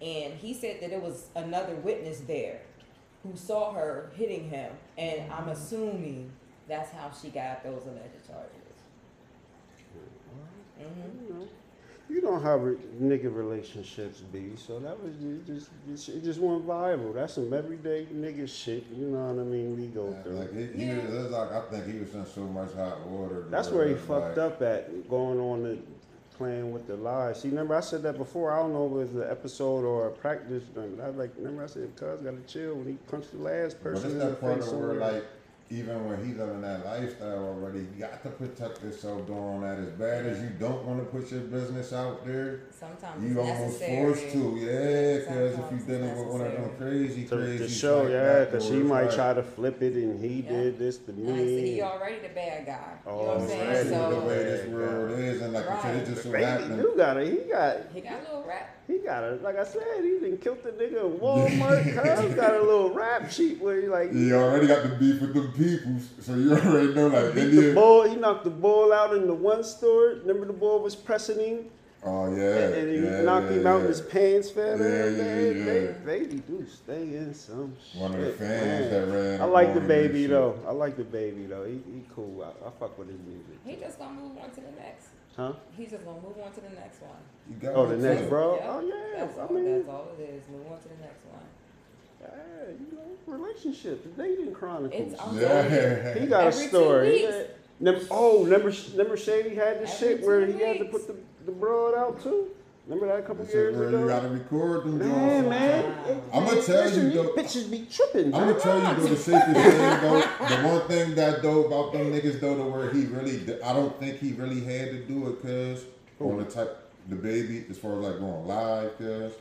and he said that it was another witness there who saw her hitting him, and I'm assuming that's how she got those alleged charges. hmm You know, you know how re- nigga relationships be, so that was it just it, it just went viral. That's some everyday nigga shit. You know what I mean? We go Yeah, through. Like he, he Yeah. was, it was like I think he was in so much hot water. That's where he fucked up at going on the playing with the lies. See, remember I said that before. I don't know if it was an episode or a practice thing. But I like remember I said, "Cuz gotta chill." When he punched the last person it's in the that part face, of where like even when he's living that lifestyle already, you got to protect yourself doing that. As bad as you don't want to put your business out there, Sometimes you almost necessary. forced to, yeah. Because if you it's dealing with one of them necessary. crazy, to, crazy to show, like yeah, because or he might like- try to flip it and he Yeah. did this to And like I said, he already the bad guy. You know what Oh, I'm saying? already the So way this world yeah. is, and like you said, it just so happened. you got it. He got he got a little rap. He got a like I said, he didn't kill the nigga in Walmart. Cuz got a little rap sheet where he like He already got the beef with them peoples, so you already know like beat the did. bull. He knocked the ball out in the one store. Remember the ball was pressing him, Oh yeah, and, and he yeah, knocked yeah, him out, yeah. and his pants fell Yeah, down. yeah, man. yeah. They, baby do stay in some shit. One of the fans man. that ran. I like the baby though. I like the baby though. He, he cool. I, I fuck with his music. He just gonna move on to the next. Huh? He's just gonna move on to the next one. You got Oh, the next too. bro. Yeah, Oh yeah. That's I mean, that's all it is. Move on to the next one. Yeah, you know, relationship, the dating chronicles. It's I'm Yeah. He got Every a two story. weeks. Yeah. Oh, remember, remember Shady had this Every shit where two he had to put the, the broad out too? Remember that a couple This years is where ago? you gotta record them man, joints. man. Wow. I'ma tell Listen, you though- bitches be tripping. I'm gonna tell you though the safest thing though. The one thing that though about them niggas though, to where he really, I don't think he really had to do it, cause on the type the baby as far as like going live, cause.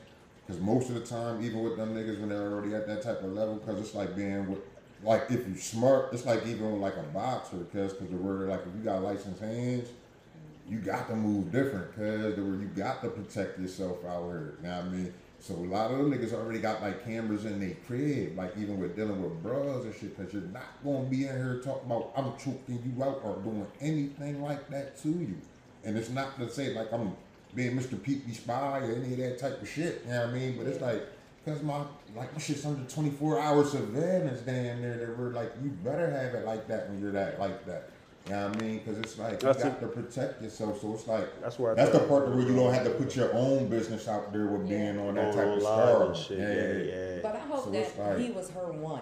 Cause most of the time, even with them niggas when they're already at that type of level, cause it's like being with, like if you smart, it's like even with like a boxer, cause cause the word like if you got licensed hands, you got to move different, cause the word you got to protect yourself out here. You know what I mean? So a lot of them niggas already got like cameras in their crib, like even with dealing with bras and shit, cause you're not gonna be in here talking about I'm choking you out or doing anything like that to you. And it's not to say like I'm being Mr. Peepy spy or any of that type of shit. You know what I mean? But it's like, cause my like my shit's under 24 hour surveillance down there. That we're like, you better have it like that when you're that like that. You know what I mean? Cause it's like That's you got it. to protect yourself. So it's like That's where that's the part where you don't have to put your own business out there with being on that Going type of live star. and shit. Yeah, yeah. But I hope So that like- he was her one.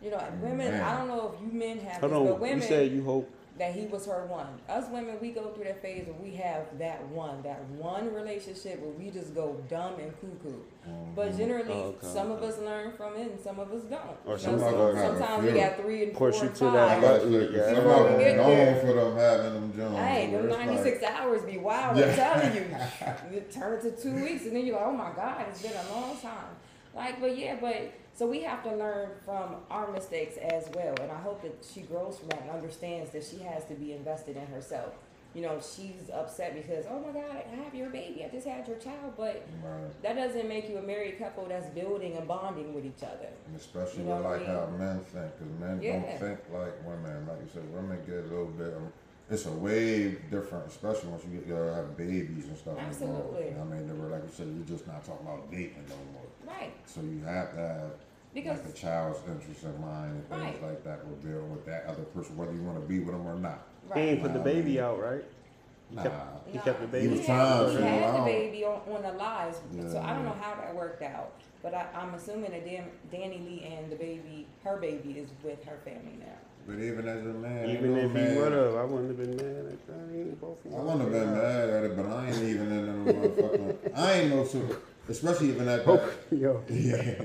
You know, mm, women. man. I don't know if you men have Hold this, but women You said you hope. That he was her one. Us women, we go through that phase where we have that one, that one relationship where we just go dumb and cuckoo. Mm-hmm. But generally, Oh, okay, some of us learn from it, and some of us don't. Or You some know, of so- them have sometimes we few. got three and Push four you and to that five. button. Some Yeah. of Before we them known for them having them Jones. Hey, where them it's like- 96 hours be wild, Yeah. I'm telling you. You turn it to two weeks, and then you're like, oh my God, it's been a long time. Like, but yeah, but so we have to learn from our mistakes as well. And I hope that she grows from that and understands that she has to be invested in herself. You know, she's upset because, oh my God, I have your baby, I just had your child, but Right. that doesn't make you a married couple that's building and bonding with each other. And especially You know what I like mean? how men think, because men Yeah. don't think like women. Like you said, women get a little bit. It's a way different, especially once you get uh, have babies and stuff. involved. Absolutely. I mean, they were like you said, you're just not talking about dating no more. Right. So you have to have Because like a child's interest in mind and things Right. like that with dealing with that other person, whether you want to be with them or not. He ain't put the Nah, baby man. out, right? Nah. kept- He Nah, kept the baby. He was He had, he had the baby on, on the lives, so I don't know how that worked out. But I, I'm assuming that Dan, DaniLeigh and the baby, her baby, is with her family now. But even as a man, Even if no he would have, I wouldn't have been mad at that. He ain't both of I wouldn't have been mad at it, but I ain't even in the motherfucking. I ain't no super, especially even at oh, that. Yo. Yeah.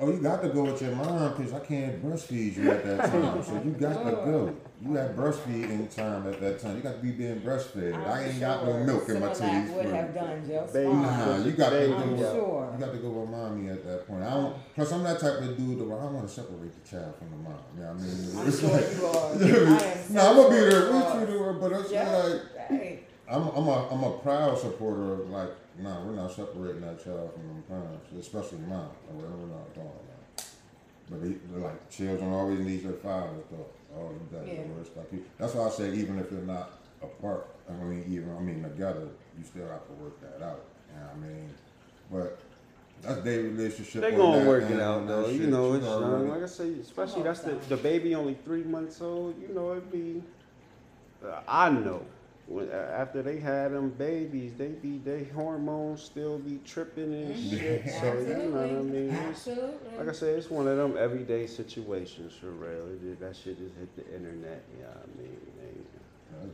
Oh, you got to go with your mom because I can't breastfeed you at that time. So you got to go. You had breastfeeding time at that time. You got to be being breastfed. I ain't got no milk in my Similac titties. would have you. done just fine. Nah, you got to go. With- sure. You got to go with mommy at that point. I don't. Plus, I'm that type of dude that I want to separate the child from the mom. You know what I mean? I'm It's sure like- you are. I am No, so I'm gonna be there you with you, though, but it's Yeah, like right. I'm I'm a I'm a proud supporter of like nah we're not separating that child from them parents, especially mom. We're we're not doing that. But they, they're like children always need their fathers though. All them that Yeah. words like you- That's why I say even if they're not apart, I mean even I mean together, you still have to work that out. You know what I mean? But that's their relationship. They on gonna work it out though. You shit. know, it's already- young. Like I say, especially that's the the baby only three months old. You know, it'd be. Uh, I know. When, uh, after they had them babies, they be they hormones still be tripping and shit. So you know what I mean. Absolutely. like I said, it's one of them everyday situations for real. That shit just hit the internet. Yeah, I mean, they, That's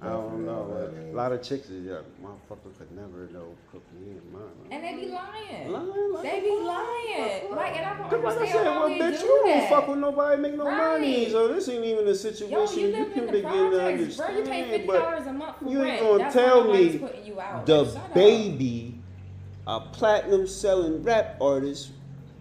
I don't know. all A lot of chicks is yeah, motherfucker could never know cook me and mine. And they be lying. Lying like They be lying. Like, and I don't Cause like I understand said, why well, we bitch, do you don't fuck with nobody, make no money. So this ain't even a Yo, situation you you, can the begin to projects, bro. You pay understand. fifty But dollars a month for you ain't gonna That's tell me you out. the Like, shut up. baby, a platinum selling rap artist,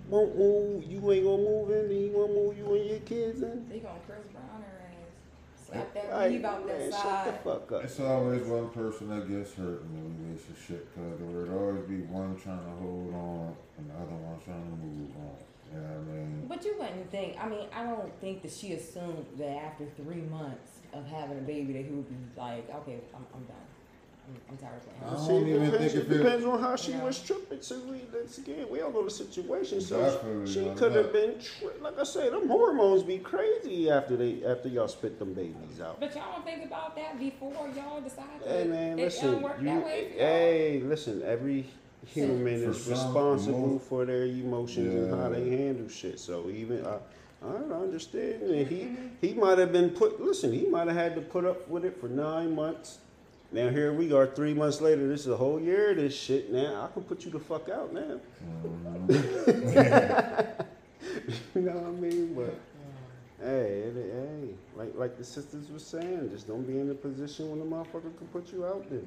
won't move. You ain't gonna move in. He won't move you and your kids in. They gonna Chris Brown her ass. Slap that Like, weave out that man, shut side. the fuck up. It's always one person that gets hurt in the relationship because there would always be one trying to hold on and the other one trying to move on. You know what I mean? But you wouldn't think. I mean, I don't think that she assumed that after three months of having a baby, that he would be like, "Okay, I'm, I'm done. I'm, I'm tired of I playing." don't See, it even depends, think it if it- depends on how she Yeah. was tripping. So we, that's again, we all know the situation. So Definitely, she I could have been, tri- like I say, them hormones be crazy after they after y'all spit them babies out. But y'all don't think about that before y'all decide Hey that man, it listen. don't work You, that way hey, listen. Every human For is responsible most- for their emotions and how they handle shit. So even I, I understand. And he he might have been put. Listen, he might have had to put up with it for nine months. Now here we are, three months later. This is a whole year of this shit. Now I can put you the fuck out now. Mm-hmm. you know what I mean? But hey, hey, like like the sisters were saying, just don't be in a position when the motherfucker can put you out there.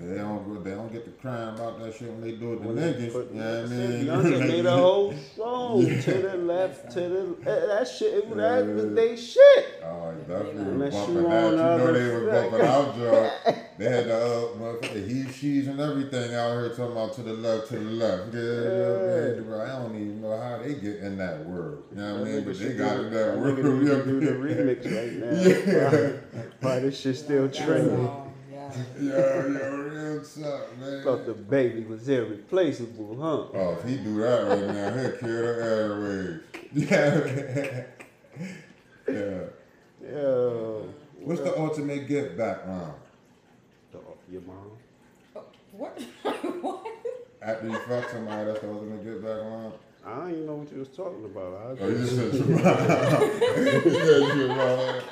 They don't they don't get to crying about that shit when they do it to niggas. put- You know what I like I said, mean? Beyonce made a whole song to the left, to the eh, that shit. It, that was they shit. Oh, definitely was Unless bumping on You know they was track. bumping out, Joe. They had the uh, motherfucker he, she's, and everything out here talking about to the left, to the left. Yeah, yeah, yeah. I don't even know how they get in that word. You know what I mean? But they got in that word. Nigga need to do the remix right now. Why, why this shit still trending? Oh, yeah. Yo, yo, real tough, man. Thought the baby was irreplaceable, huh? Oh, if he do that right now, he'll kill the airwaves. Yeah. yeah. Yo. What's the ultimate get back round? The- Your mom? Oh, What? what? After you fuck somebody, that's the ultimate get back round? I didn't even know what you was talking about. I Oh, you just, just said your mom. you said your mom.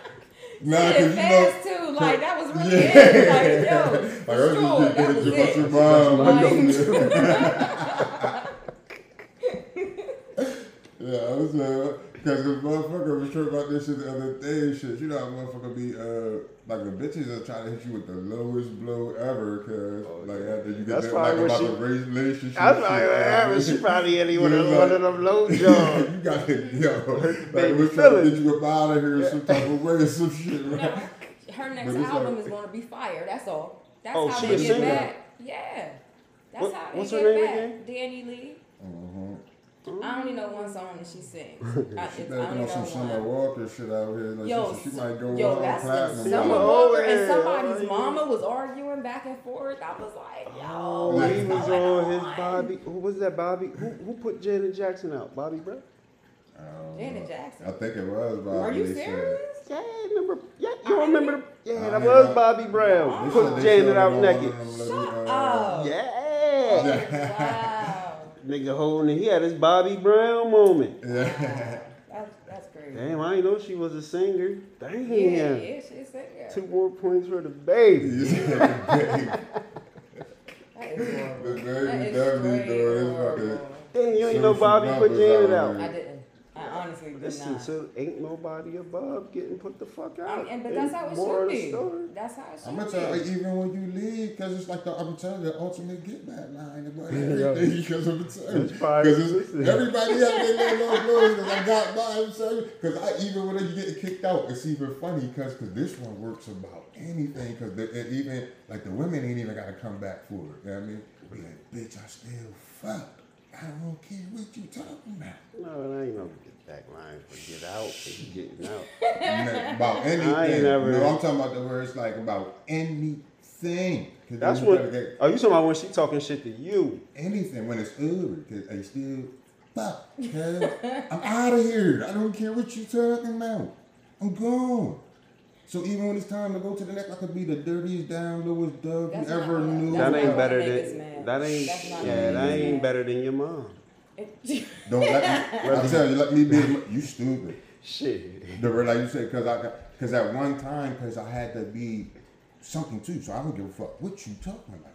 Nah, Said cause you fast know. too. Like that was really Yeah. it. Like yo, Like, I was sure, just that getting was you about your it. mom. Like, Yeah, I was uh, cause the motherfucker was sure about this shit the other day. and Shit, you know how motherfucker be uh, like the bitches are trying to hit you with the lowest blow ever, cause like after you get That's that, like about she- the relationship. That's shit, probably what uh, happened. She probably hit him with Yeah, like- one of them low jobs. you got to, yo, like baby we're trying to get you up out of here some type of way or some shit, no, right? her next album like- is gonna be fire. That's all. That's Oh, how she they get singer? back. Yeah, that's What- how they what's her get name back. again? DaniLeigh. Mm-hmm. I only know one song that she sings. I, She it's, better I get only on some know Summer. Walker shit out here. Like, Yo, she, she might go yo, all that's the platinum. Summer Oh, Walker and yeah. somebody's Oh, mama was arguing back and forth. I was like, yo, Oh, what's he was going on his on? Bobby. Who was that? Bobby. Who who put Janet Jackson out? Bobby Brown. I Janet. Jackson. I think it was Bobby. Are you they said. serious? Yeah, remember? Yeah, you don't remember? The, yeah, I that ain't was know. Bobby Brown. They Put Janet showed out naked. one of Shut uh, up. Yeah. Wow. Nigga holding it. He had his Bobby Brown moment. Yeah. That's, that's crazy. Damn, I didn't know she was a singer. Damn. Yeah, yeah, she's singer. Two more points for the baby. That is horrible. The baby That is definitely doing this horrible. Damn, you ain't Some know Bobby shit put numbers Janet out out. I didn't. I honestly did Listen, not. so ain't nobody above getting put the fuck out. Um, and, but that's how it more should the be. story. That's how it should I'm gonna be. tell you, even when you leave, because it's like the I'm telling you, the ultimate get back line about everything. Because I'm telling you, It's probably- because everybody has their little blows. Because I got mine. I'm telling you, because I even when you get kicked out, it's even funny because because this one works about anything. Because it even like the women ain't even gotta come back for it. You know what I mean? Be like, bitch, I still fuck. I don't care what you talking about. No, it ain't get back line for get out and getting out. About anything. I ain't never- No, I'm talking about the where it's like about anything. 'Cause That's then you what. gotta get- Oh, you talking about when she talking shit to you? anything when it's over because I still fuck. I'm out of here. I don't care what you talking about. I'm gone. So even when it's time to go to the next, I could be the dirtiest, down, lowest dog you ever knew. That ain't better than that ain't. Yeah, that ain't better than your mom. Don't let me. I'm telling you, let me be. You stupid. Shit. The like you said, because I because at one time, because I had to be something too, so I don't give a fuck what you talking about.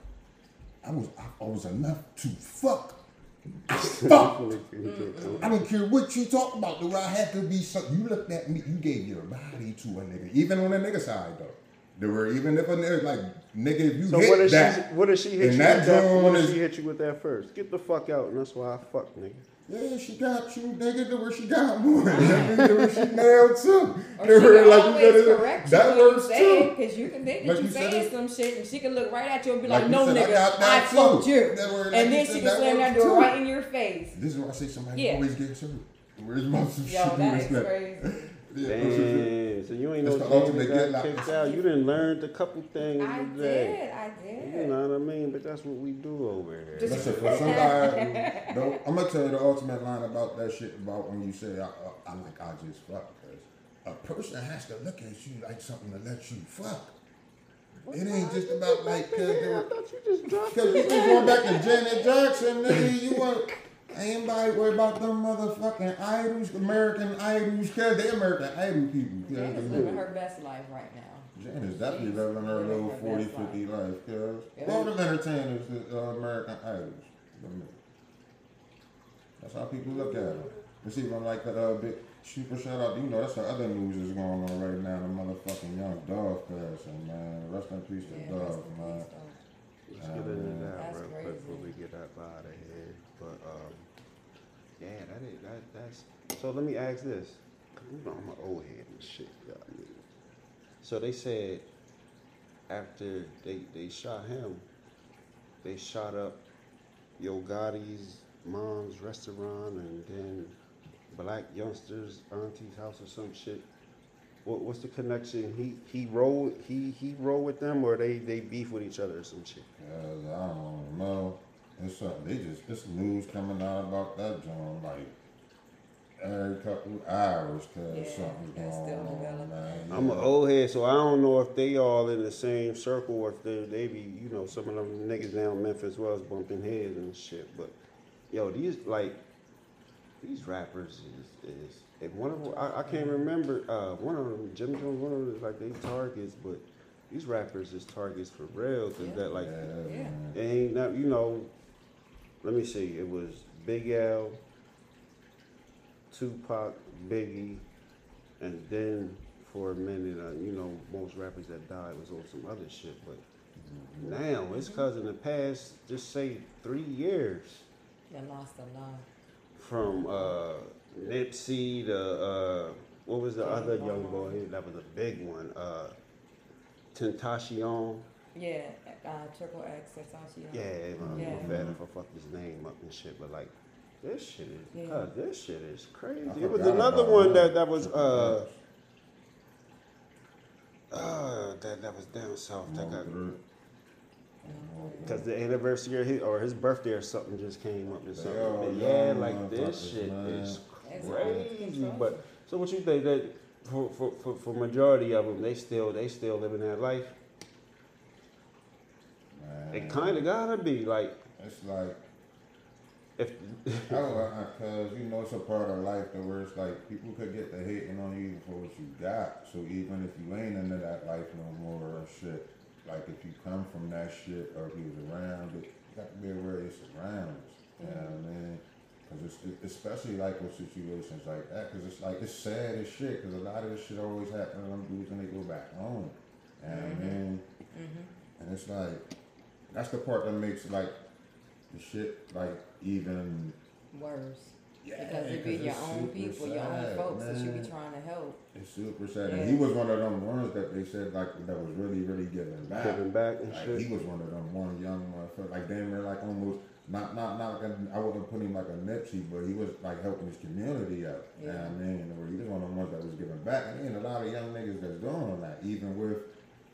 I was I, I was enough to fuck. Fuck. I don't care what you talk about. The way I had to be something. You looked at me. You gave your body to a nigga, even on the nigga side though. There were even if a nigga like nigga, if you So hit what if that, she? What if she hit and you that with that? joint What if she hit you with that first? Get the fuck out, and that's why I fuck, nigga. Yeah, she got you, nigga. To where she got more. I mean, where she nailed too. Or To she where, can like, you always said, correct you that when works you say too. because you can think that you you said saying some shit and she can look right at you and be Like like, "No, said, nigga, got I, that fucked you," That word, like and you then said, she can slam that door too. right in your face. This is why I say somebody Yeah. always gets hurt. Where's about some Yo, shit you that is respect? crazy. Yeah, Damn. So you ain't know That's the ultimate get got like- kicked out. You didn't learn a couple things I today. did, I did. You know what I mean? But that's what we do over here. Just- Listen, for somebody, don't, I'm gonna tell you the ultimate line about that shit about when you say I, I, I like I just fuck. Cause a person has to look at you like something to let you fuck. It ain't just about like cause they I thought you just dropped cause you was going back to Janet Jackson, nigga. You want ain't nobody worry about them motherfucking idols, American idols, cause they American idol people. cuz. Janet's living her best life right now. Janice definitely She's living her little her 40, best 50 life, cuz. Yeah. All them entertainers, is, uh, American idols. That's how people look at them. It's even like the uh, big super shout out. You know, that's the other news that's going on right now. The motherfucking Young Dolph passing, man. Rest in peace to Yeah, dog, man. Let's get into that That's real quick before we get up out of here. But um, yeah, that is that that's. So let me ask this. You know I'm an old head and shit. So they said after they they shot him, they shot up Yo Gotti's mom's restaurant and then Blac Youngsta's auntie's house or some shit. What, what's the connection? He he roll he he roll with them or they they beef with each other or some shit. I don't know. It's something they just it's news coming out about that John like every couple hours cause Yeah, something's going still on, developing. man. I'm an old head, so I don't know if they all in the same circle or if they they be you know some of them niggas down Memphis was bumping heads and shit. But yo, these like these rappers is is and one of them I, I can't remember uh, one of them Jim Jones one of them is like they targets, but these rappers is targets for real because Yeah. that like Yeah, Yeah. it ain't not you know. Let me see. It was Big L, Tupac, Biggie, and then for a minute, uh, you know, most rappers that died was on some other shit. But now it's cause in the past, just say three years, They lost a lot. from uh, Nipsey to uh, what was the other young boy that was a big one? Uh, Tentacion. Yeah, uh, Triple X, Versace. Yeah, I'm Yeah. yeah. bad if I fucked his name up and shit, but like This shit is, Yeah. God, this shit is crazy. I It was another one that. that, that was, uh, uh, that, that was down south. That got, Cause the anniversary of his, or his birthday or something just came up and They something. all yeah, young like this shit man. is It's out of crazy. But so what you think that for, for, for, for majority of them, they still they still living that life. Man, It kind of gotta be like It's like if I don't know, cause you know it's a part of life that where it's like people could get the hating on you for what you got. So even if you ain't into that life no more or shit, like if you come from that shit or if you was around it, you got to be aware of your surroundings. You know what I mean? Cause it's it, especially like with situations like that, cause it's like it's sad as shit. Cause a lot of this shit always happen to them dudes when they go back home. You know what I mm-hmm. mean? Mm-hmm. And it's like that's the part that makes like the shit like even Worse. yeah, Because it be your own super people, your own sad, folks that you be trying to help. It's super sad. Yeah. And he was one of them ones that they said like that was really, really giving back. giving back and Like shit. he was one of them one young motherfucker, like damn near like almost not not not like a, I wouldn't put him like a Nipsey, but he was like helping his community out. You know Yeah. what I mean? Where he was one of the ones that was giving back. And ain't a lot of young niggas that's doing that, even with you know what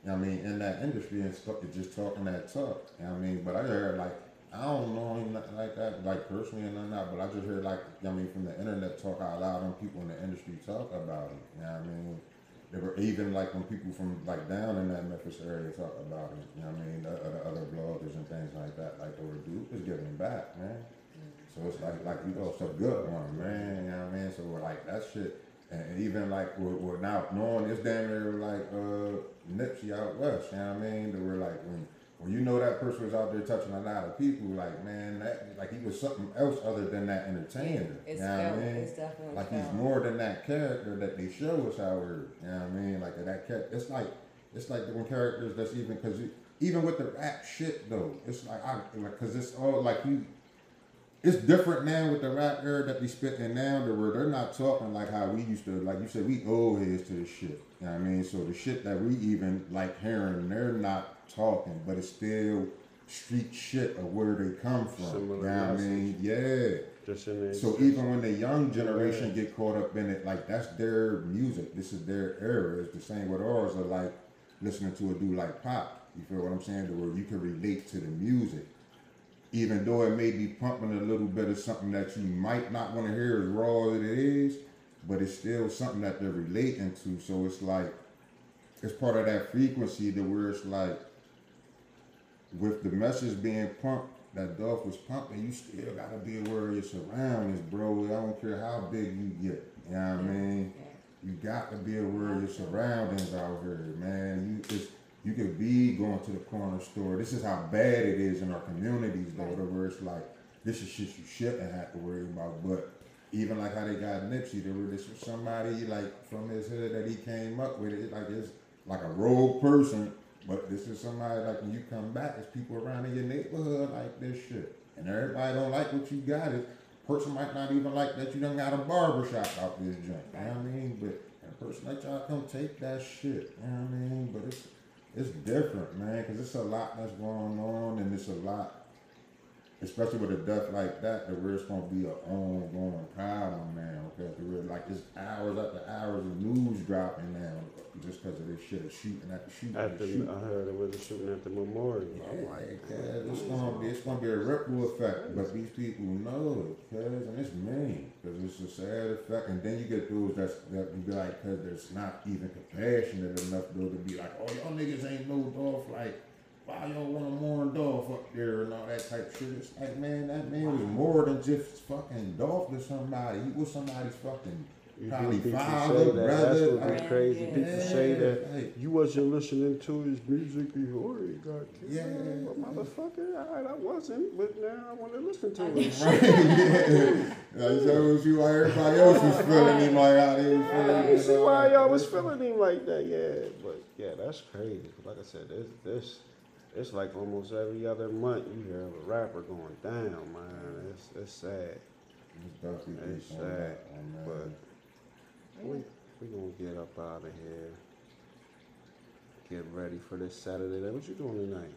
I mean, in that industry and stuff, just talking that talk. I mean? But I heard like I don't know him like that, like personally and that, but I just heard like I mean from the internet talk out loud when people in the industry talk about him. You know what I mean? They were even like when people from like down in that Memphis area talk about it. You know what I mean? The, the other bloggers and things like that, like the dude was giving back, man. So it's like like you know, it's a good one, man. You know what I mean? So we're like that shit, and even like we're, now knowing this damn near like uh Nipsey out west. You know what I mean? That we're like when when you know that person was out there touching a lot of people, like man, that like he was something else other than that entertainer. It's you know felt. what I mean? It's definitely like felt. he's more than that character that they show us out here. You know what I mean? Like that character. It's like it's like them characters that's even because even with the rap shit though, it's like I like because it's all like you. It's different now with the rap era that they spitting now, to where they're not talking like how we used to. Like you said, we old heads to the shit. You know what I mean? So the shit that we even like hearing, they're not talking, but it's still street shit of where they come from. Similar you know what I mean? Yeah. just in there. So even when the young generation get caught up in it, like that's their music. This is their era. It's the same with ours. Are like listening to a dude like Pop. You feel what I'm saying? To where you can relate to the music, even though it may be pumping a little bit of something that you might not want to hear as raw as it is, but it's still something that they're relating to. So it's like it's part of that frequency to where it's like with the message being pumped that Dolph was pumping, you still gotta be aware of your surroundings, bro. I don't care how big you get. You know what I mean? You got to be aware of your surroundings out here, man. You just you could be going to the corner store. This is how bad it is in our communities, though, Right. where it's like this is shit you shouldn't have to worry about. But even like how they got Nipsey, there were this was somebody like from his hood that he came up with. It like it's like a rogue person, but this is somebody like when you come back, there's people around in your neighborhood like this shit, and everybody don't like what you got. It person might not even like that you done got a barber shop out this joint. You know what I mean? But a person like y'all come take that shit. You know what I mean? But it's it's different, man, because it's a lot that's going on, and it's a lot, especially with a death like that, where it's gonna be an ongoing problem now. Okay, where like it's hours after hours of news dropping now, just because of this shit of shooting at the shooting. The, shooting. I heard it was a shooting at the memorial. I'm Yeah, like, cuz it's gonna be it's gonna be a ripple effect, but these people know it, cuz, and it's mean, cuz it's a sad effect, and then you get those that's that you be like, cuz there's not even compassionate enough though to be like, oh y'all niggas ain't no Dolph, like, why y'all want to mourn Dolph up there and all that type shit? It's like, man, that man was more than just fucking Dolph to somebody. He was somebody's fucking You probably people father, say that. That's brother. what like, be crazy. Yeah. People say that Hey. you wasn't listening to his music before he got killed. Yeah. Well, motherfucker, right, I wasn't, but now I want to listen to I it. yeah. Like, so see why everybody else was feeling him like how they was feeling. You see why like y'all was feeling him like that, yeah. But yeah, that's crazy. Like I said, this this it's like almost every other month you hear of a rapper going down, man. It's it's sad. It's It's sad, that one, man. but we we gonna get up out of here. Get ready for this Saturday. night. What you doing tonight?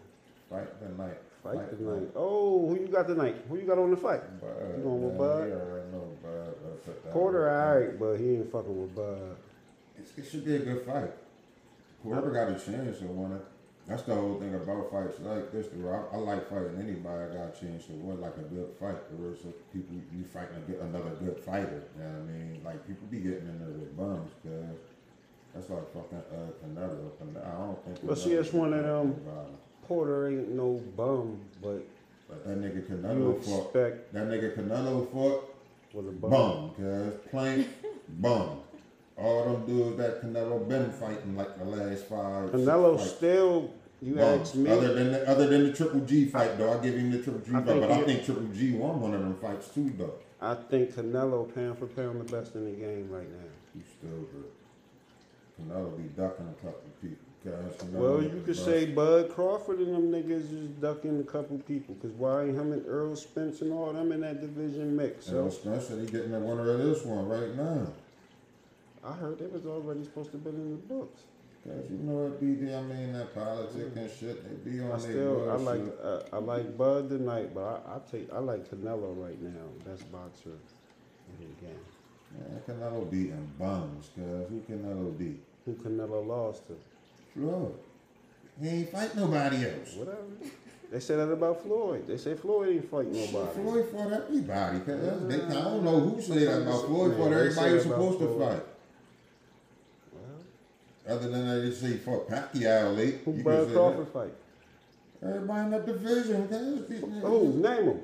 Fight the night. Fight Fight tonight. Oh, who you got tonight? Who you got on the fight? Bud, You going with Bud? You already know Bud. Porter, alright, but he ain't fucking with Bud. It's- It should be a good fight. Whoever got a chance to win it. That's the whole thing about fights like this. I, I like fighting anybody I got a chance to win, like a good fight. There is people you fighting a good, another good fighter. You know what I mean? Like people be getting in there with bums, cause that's like fucking uh, Canelo. Can- I don't think. Well, see, that's one of them- nobody. Porter ain't no bum, but But that nigga Canelo fought. That nigga Canelo fought. with a bum. Bum, cuz plain bum. All them dudes that Canelo been fighting like the last five. Canelo still, you Bum. ask me, Other than the, other than the Triple G fight, though, I give him the Triple G I fight, think but I think Triple G won one of them fights too, though. I think Canelo pound for pound the best in the game right now. You still good. Canelo be ducking a couple people. Cause Well, you could best. say Bud Crawford and them niggas is ducking a couple people, cause why ain't him and Errol Spence and all them in that division mix? Errol So Spence said he getting the winner of this one right now. I heard it was already supposed to be in the books. Cause you know it be there, I mean, that politics and shit, they be on I still, I like, uh, I like Bud tonight, but I, I take, I like Canelo right now, best boxer in the game. Man, Canelo beating bums, cuz who Canelo beat? Who Canelo lost to? Floyd. He ain't fight nobody else. Whatever. They say that about Floyd. They say Floyd ain't fight nobody. Floyd fought everybody, cuz they, I don't know who say that about Floyd Man, fought everybody about supposed to fight. Other than that, they say fought Pacquiao late. who Bud Crawford fight? Everybody in that division. Who? Name him.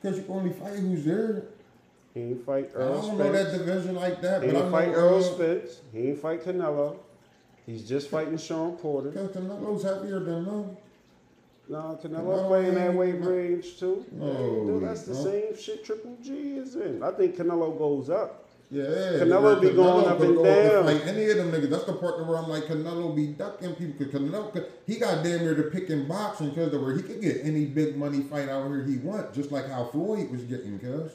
Because you can only fight who's there. He ain't fight Errol Spence. I don't know that division like that, He ain't fight Errol uh, Spence. He ain't fight Canelo. He's just fighting Shawn Porter. Cause Canelo's heavier than them. No, Canelo Canelo playing that weight range too. No, Dude, that's the no. same shit Triple G is in. I think Canelo goes up. Yeah, Canelo be going up and go down. Fight any of them niggas. That's the part where I'm like, Canelo be ducking people. Cause Canelo, could- he got damn near to pick in boxing because the where he could get any big money fight out here he want, just like how Floyd was getting. Cause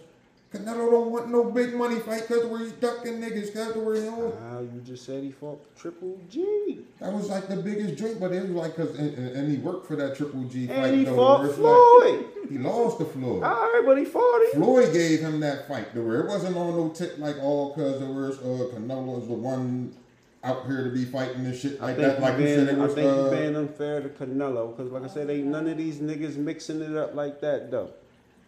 Canelo don't want no big money fight because where he's ducking niggas. Cause where he don't. Ah, you just said he fought Triple G. That was like the biggest drink, but it was like cause and, and, he worked for that Triple G fight. And he though, fought Floyd. Like, he lost to Floyd. All right, but he fought him. Floyd gave him that fight. The where it wasn't on no tip like all cause there was uh Canelo was the one out here to be fighting this shit like that. Like you you said, it I was think you uh, being unfair to Canelo because, like I said, ain't none of these niggas mixing it up like that though.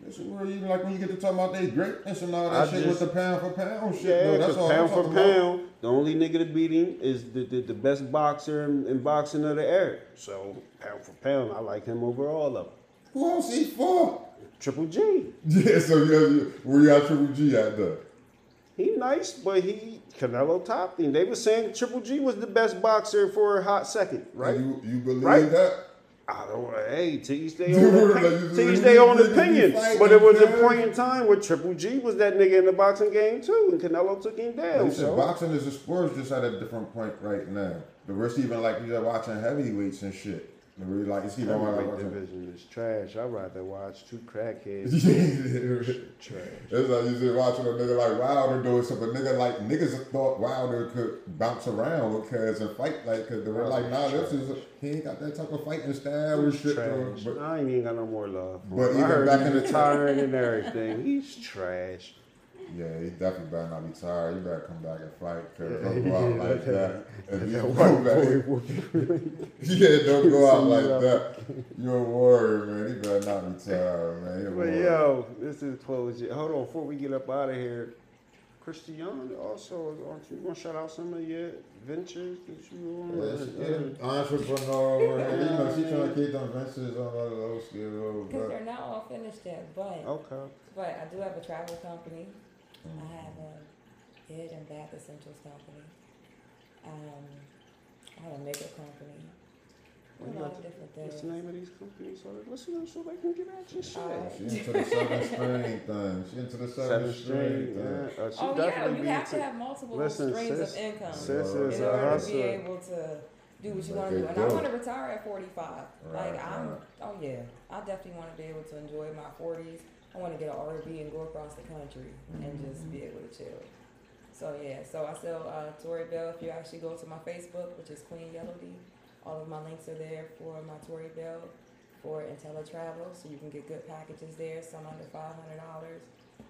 This is where you like when you get to talk about they greatness and all that I shit just- with the pound for pound shit. Yeah, because That's all pound for talking about. the only nigga to beat him is the, the, the best boxer in, in boxing of the era. So pound for pound, I like him over all of them. Who else he fought? Triple G, Yeah, so yeah, where you at Triple G at though? he nice, but he Canelo topped him. They were saying Triple G was the best boxer for a hot second, right? You you believe Right? that? I don't. Hey, to each their own, opinion. to each their own opinion. But it was a point in time where Triple G was that nigga in the boxing game too, and Canelo took him down. Said So. boxing is a sport just at a different point right now. The rest even like you're watching heavyweights and shit. The really like it's even like Heavyweight watching. division is trash. I'd rather watch two crackheads. trash. like you just watching a nigga like Wilder doing something. Nigga like niggas thought Wilder could bounce around with cuz and fight like cause they were like, nah, this is he ain't got that type of fighting style and shit. Trash. But I ain't even got no more love. For But him. Even back in the retiring and everything. He's trash. yeah, he definitely better not be tired. He better come back and fight cause don't like that. That go white back, boy whooping. yeah, don't go out like that. You're a warrior, man. You better not be tired, man. He a But yo, this is close. Hold on, before we get up out of here, Christi'an also, aren't you gonna shout out some of your ventures that you on? Yeah, she, yeah, uh, entrepreneur. man. You know, she trying to keep them ventures on her low skill. Because they're not all finished yet, but Okay. but I do have a travel company. I have a head and bath essentials company. Um, I have a makeup company. A What you lot of different What's the name of these companies? So that listeners, so they can get at your shit. Alright. she into the seven string thing. She into the seven, Seven string string, thing. yeah. Uh, she Oh yeah, you have to have multiple Listen, streams sis- of income Sis is in a order to be able to do what you want to do. And do. I want to retire at 45. Right, like I'm, right. oh yeah, I definitely want to be able to enjoy my 40s. I want to get an RV and go across the country and just be able to chill. So yeah, so I sell uh, Tori Belle. If you actually go to my Facebook, which is Queen Yellow D, all of my links are there for my Tori Belle for InteleTravel, so you can get good packages there, some under five hundred dollars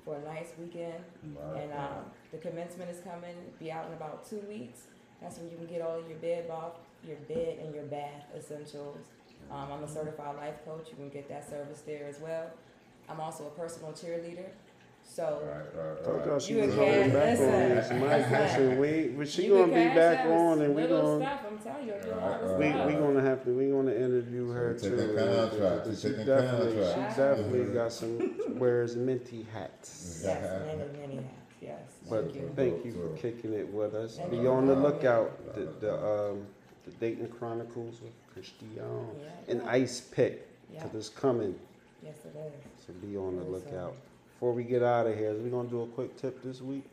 for a nice weekend. Right. And um, the commencement is coming, be out in about two weeks. That's when you can get all your bed bath, your bed and your bath essentials. Um, I'm a certified life coach. You can get that service there as well. I'm also a personal cheerleader. So Right, right, Told y'all right. she You was can gonna back listen, on this mic. listen. Listen, we, but she you gonna be cash back out on, and we little gonna stuff. I'm telling you, do a Right, we, stuff. we gonna have to we gonna interview her She too. taking contract. She She taking definitely, contract. she definitely got some wears minty hats. Yes, many, many hats. Yes. But Thank you. thank you for kicking it with us. Thank Be you. on the lookout. The, the um the Dating Chronicles of Christi'an Yeah, and yeah. Ice Pick, Yeah. cause it's coming. Yes, it is. So be on the Very lookout. Soon. Before we get out of here, we gonna do a quick tip this week.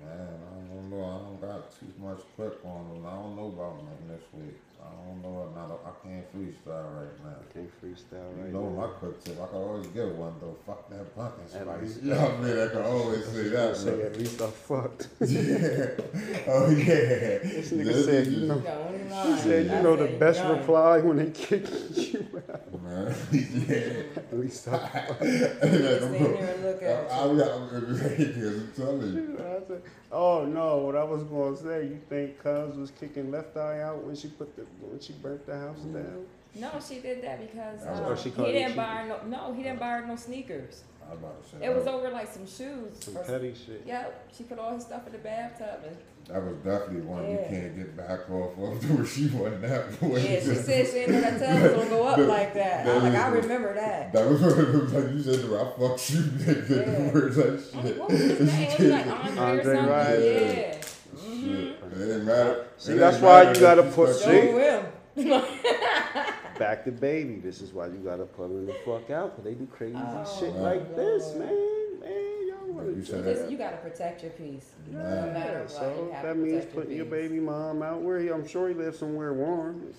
Man, I don't know. I don't got too much quick on them. I don't know about nothing this week. I don't know. what Not, I can't freestyle right now. Can't freestyle You right know now. my quick tip. I can always give one though. Fuck that pumpkin At spice. least- You I mean? I can always say that. Say at least I fucked. yeah. Oh yeah. This nigga This said, you know, The he said, you know, the best done. reply when they kick you out. Man, yeah. At least I fucked. Stand there and look I, at I, you. I'm, I'm telling you. Oh no, what I was gonna say, you think Cuz was kicking left eye out when she put the when she burnt the house down? No, she did that because Oh, um, she he didn't cheating. buy her no. No, he didn't buy her no sneakers. I was about to say It was over like some shoes. Some or- petty shit. Yep, she put all his stuff in the bathtub and that was definitely one you can't get back off of. Where she wasn't that way. yeah, she said she didn't know that tub was gonna go up like that. I was like, I remember that. That was like you said, I fucked you, nigga. Yeah. The words like I'm shit. what was his name? Was like Andre, Andre or something? Rison. Yeah. Shit. Mm-hmm. It didn't matter. See, It that's why matter you gotta put- stuck See? Show. Back the baby. This is why you gotta put them the fuck out, cause they do crazy Oh, shit my like this, man. Man, y'all wanna You do said that. You gotta protect your peace. No Man. matter Yeah, what, so you have that to means putting your peace. baby mom out where he, I'm sure he lives somewhere warm.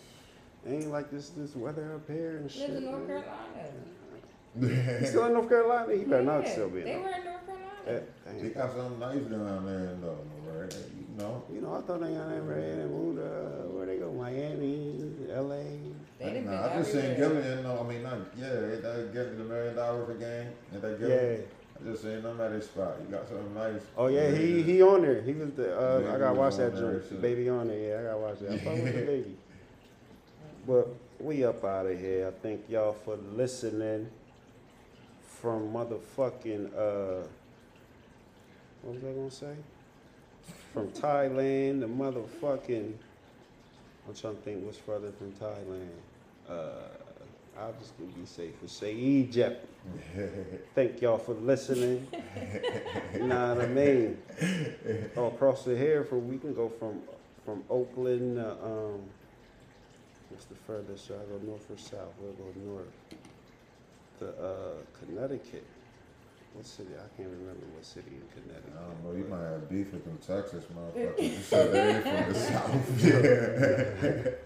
Ain't like this this weather up here and shit. Lives in North man. Carolina. He still in North Carolina? He better not Yeah, still be in They North were in North Carolina. He dang. got something nice down there, though, right? You know. You know, I thought they got ever had and moved uh, where they go, Miami, LA. They didn't Nah, I just seen everywhere. Gillian. No, I mean not. Yeah, they getting the million dollars a game. And they Yeah. Gillian. I just seen them at his spot. You got something nice. Oh yeah, he he on there. He was the. Uh, Yeah, I gotta watch that there, joint. Baby on there. Yeah, I gotta watch that. I fuck with the baby. But we up out of here. I thank y'all for listening. From motherfucking uh, what was I gonna say? From Thailand to motherfucking. I'm trying to think what's further from Thailand. Uh, I'll just be safe and say Egypt. Thank y'all for listening. you know what I mean? Oh, across the here from we can go from from Oakland. Uh, um, what's the furthest? Should I go north or south? We'll go north. To uh, Connecticut. What city? I can't remember what city in Connecticut. I don't know. You might have beef with them Texas motherfuckers. You said they ain't from the south.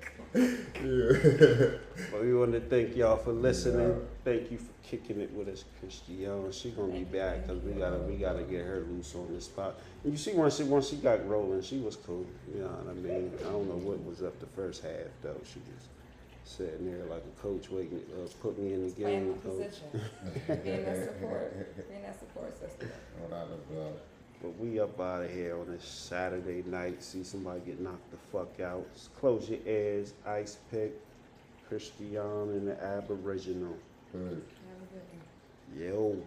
Yeah. But we want to thank y'all for listening. Thank you for kicking it with us, Christi'an. She gonna be back because we gotta we gotta get her loose on this spot. And you see, once she once she got rolling, she was cool. You know what I mean? I don't know what was up the first half though. She just sitting there like a coach waiting, uh, put me in the Playing game, my coach. position. Being that support. Being that support system. Without a doubt. But we up out of here on this Saturday night. See somebody get knocked the fuck out. Just close your ears. Ice pick, Christi'an and the Aboriginal. Good. Have a good one. Yo.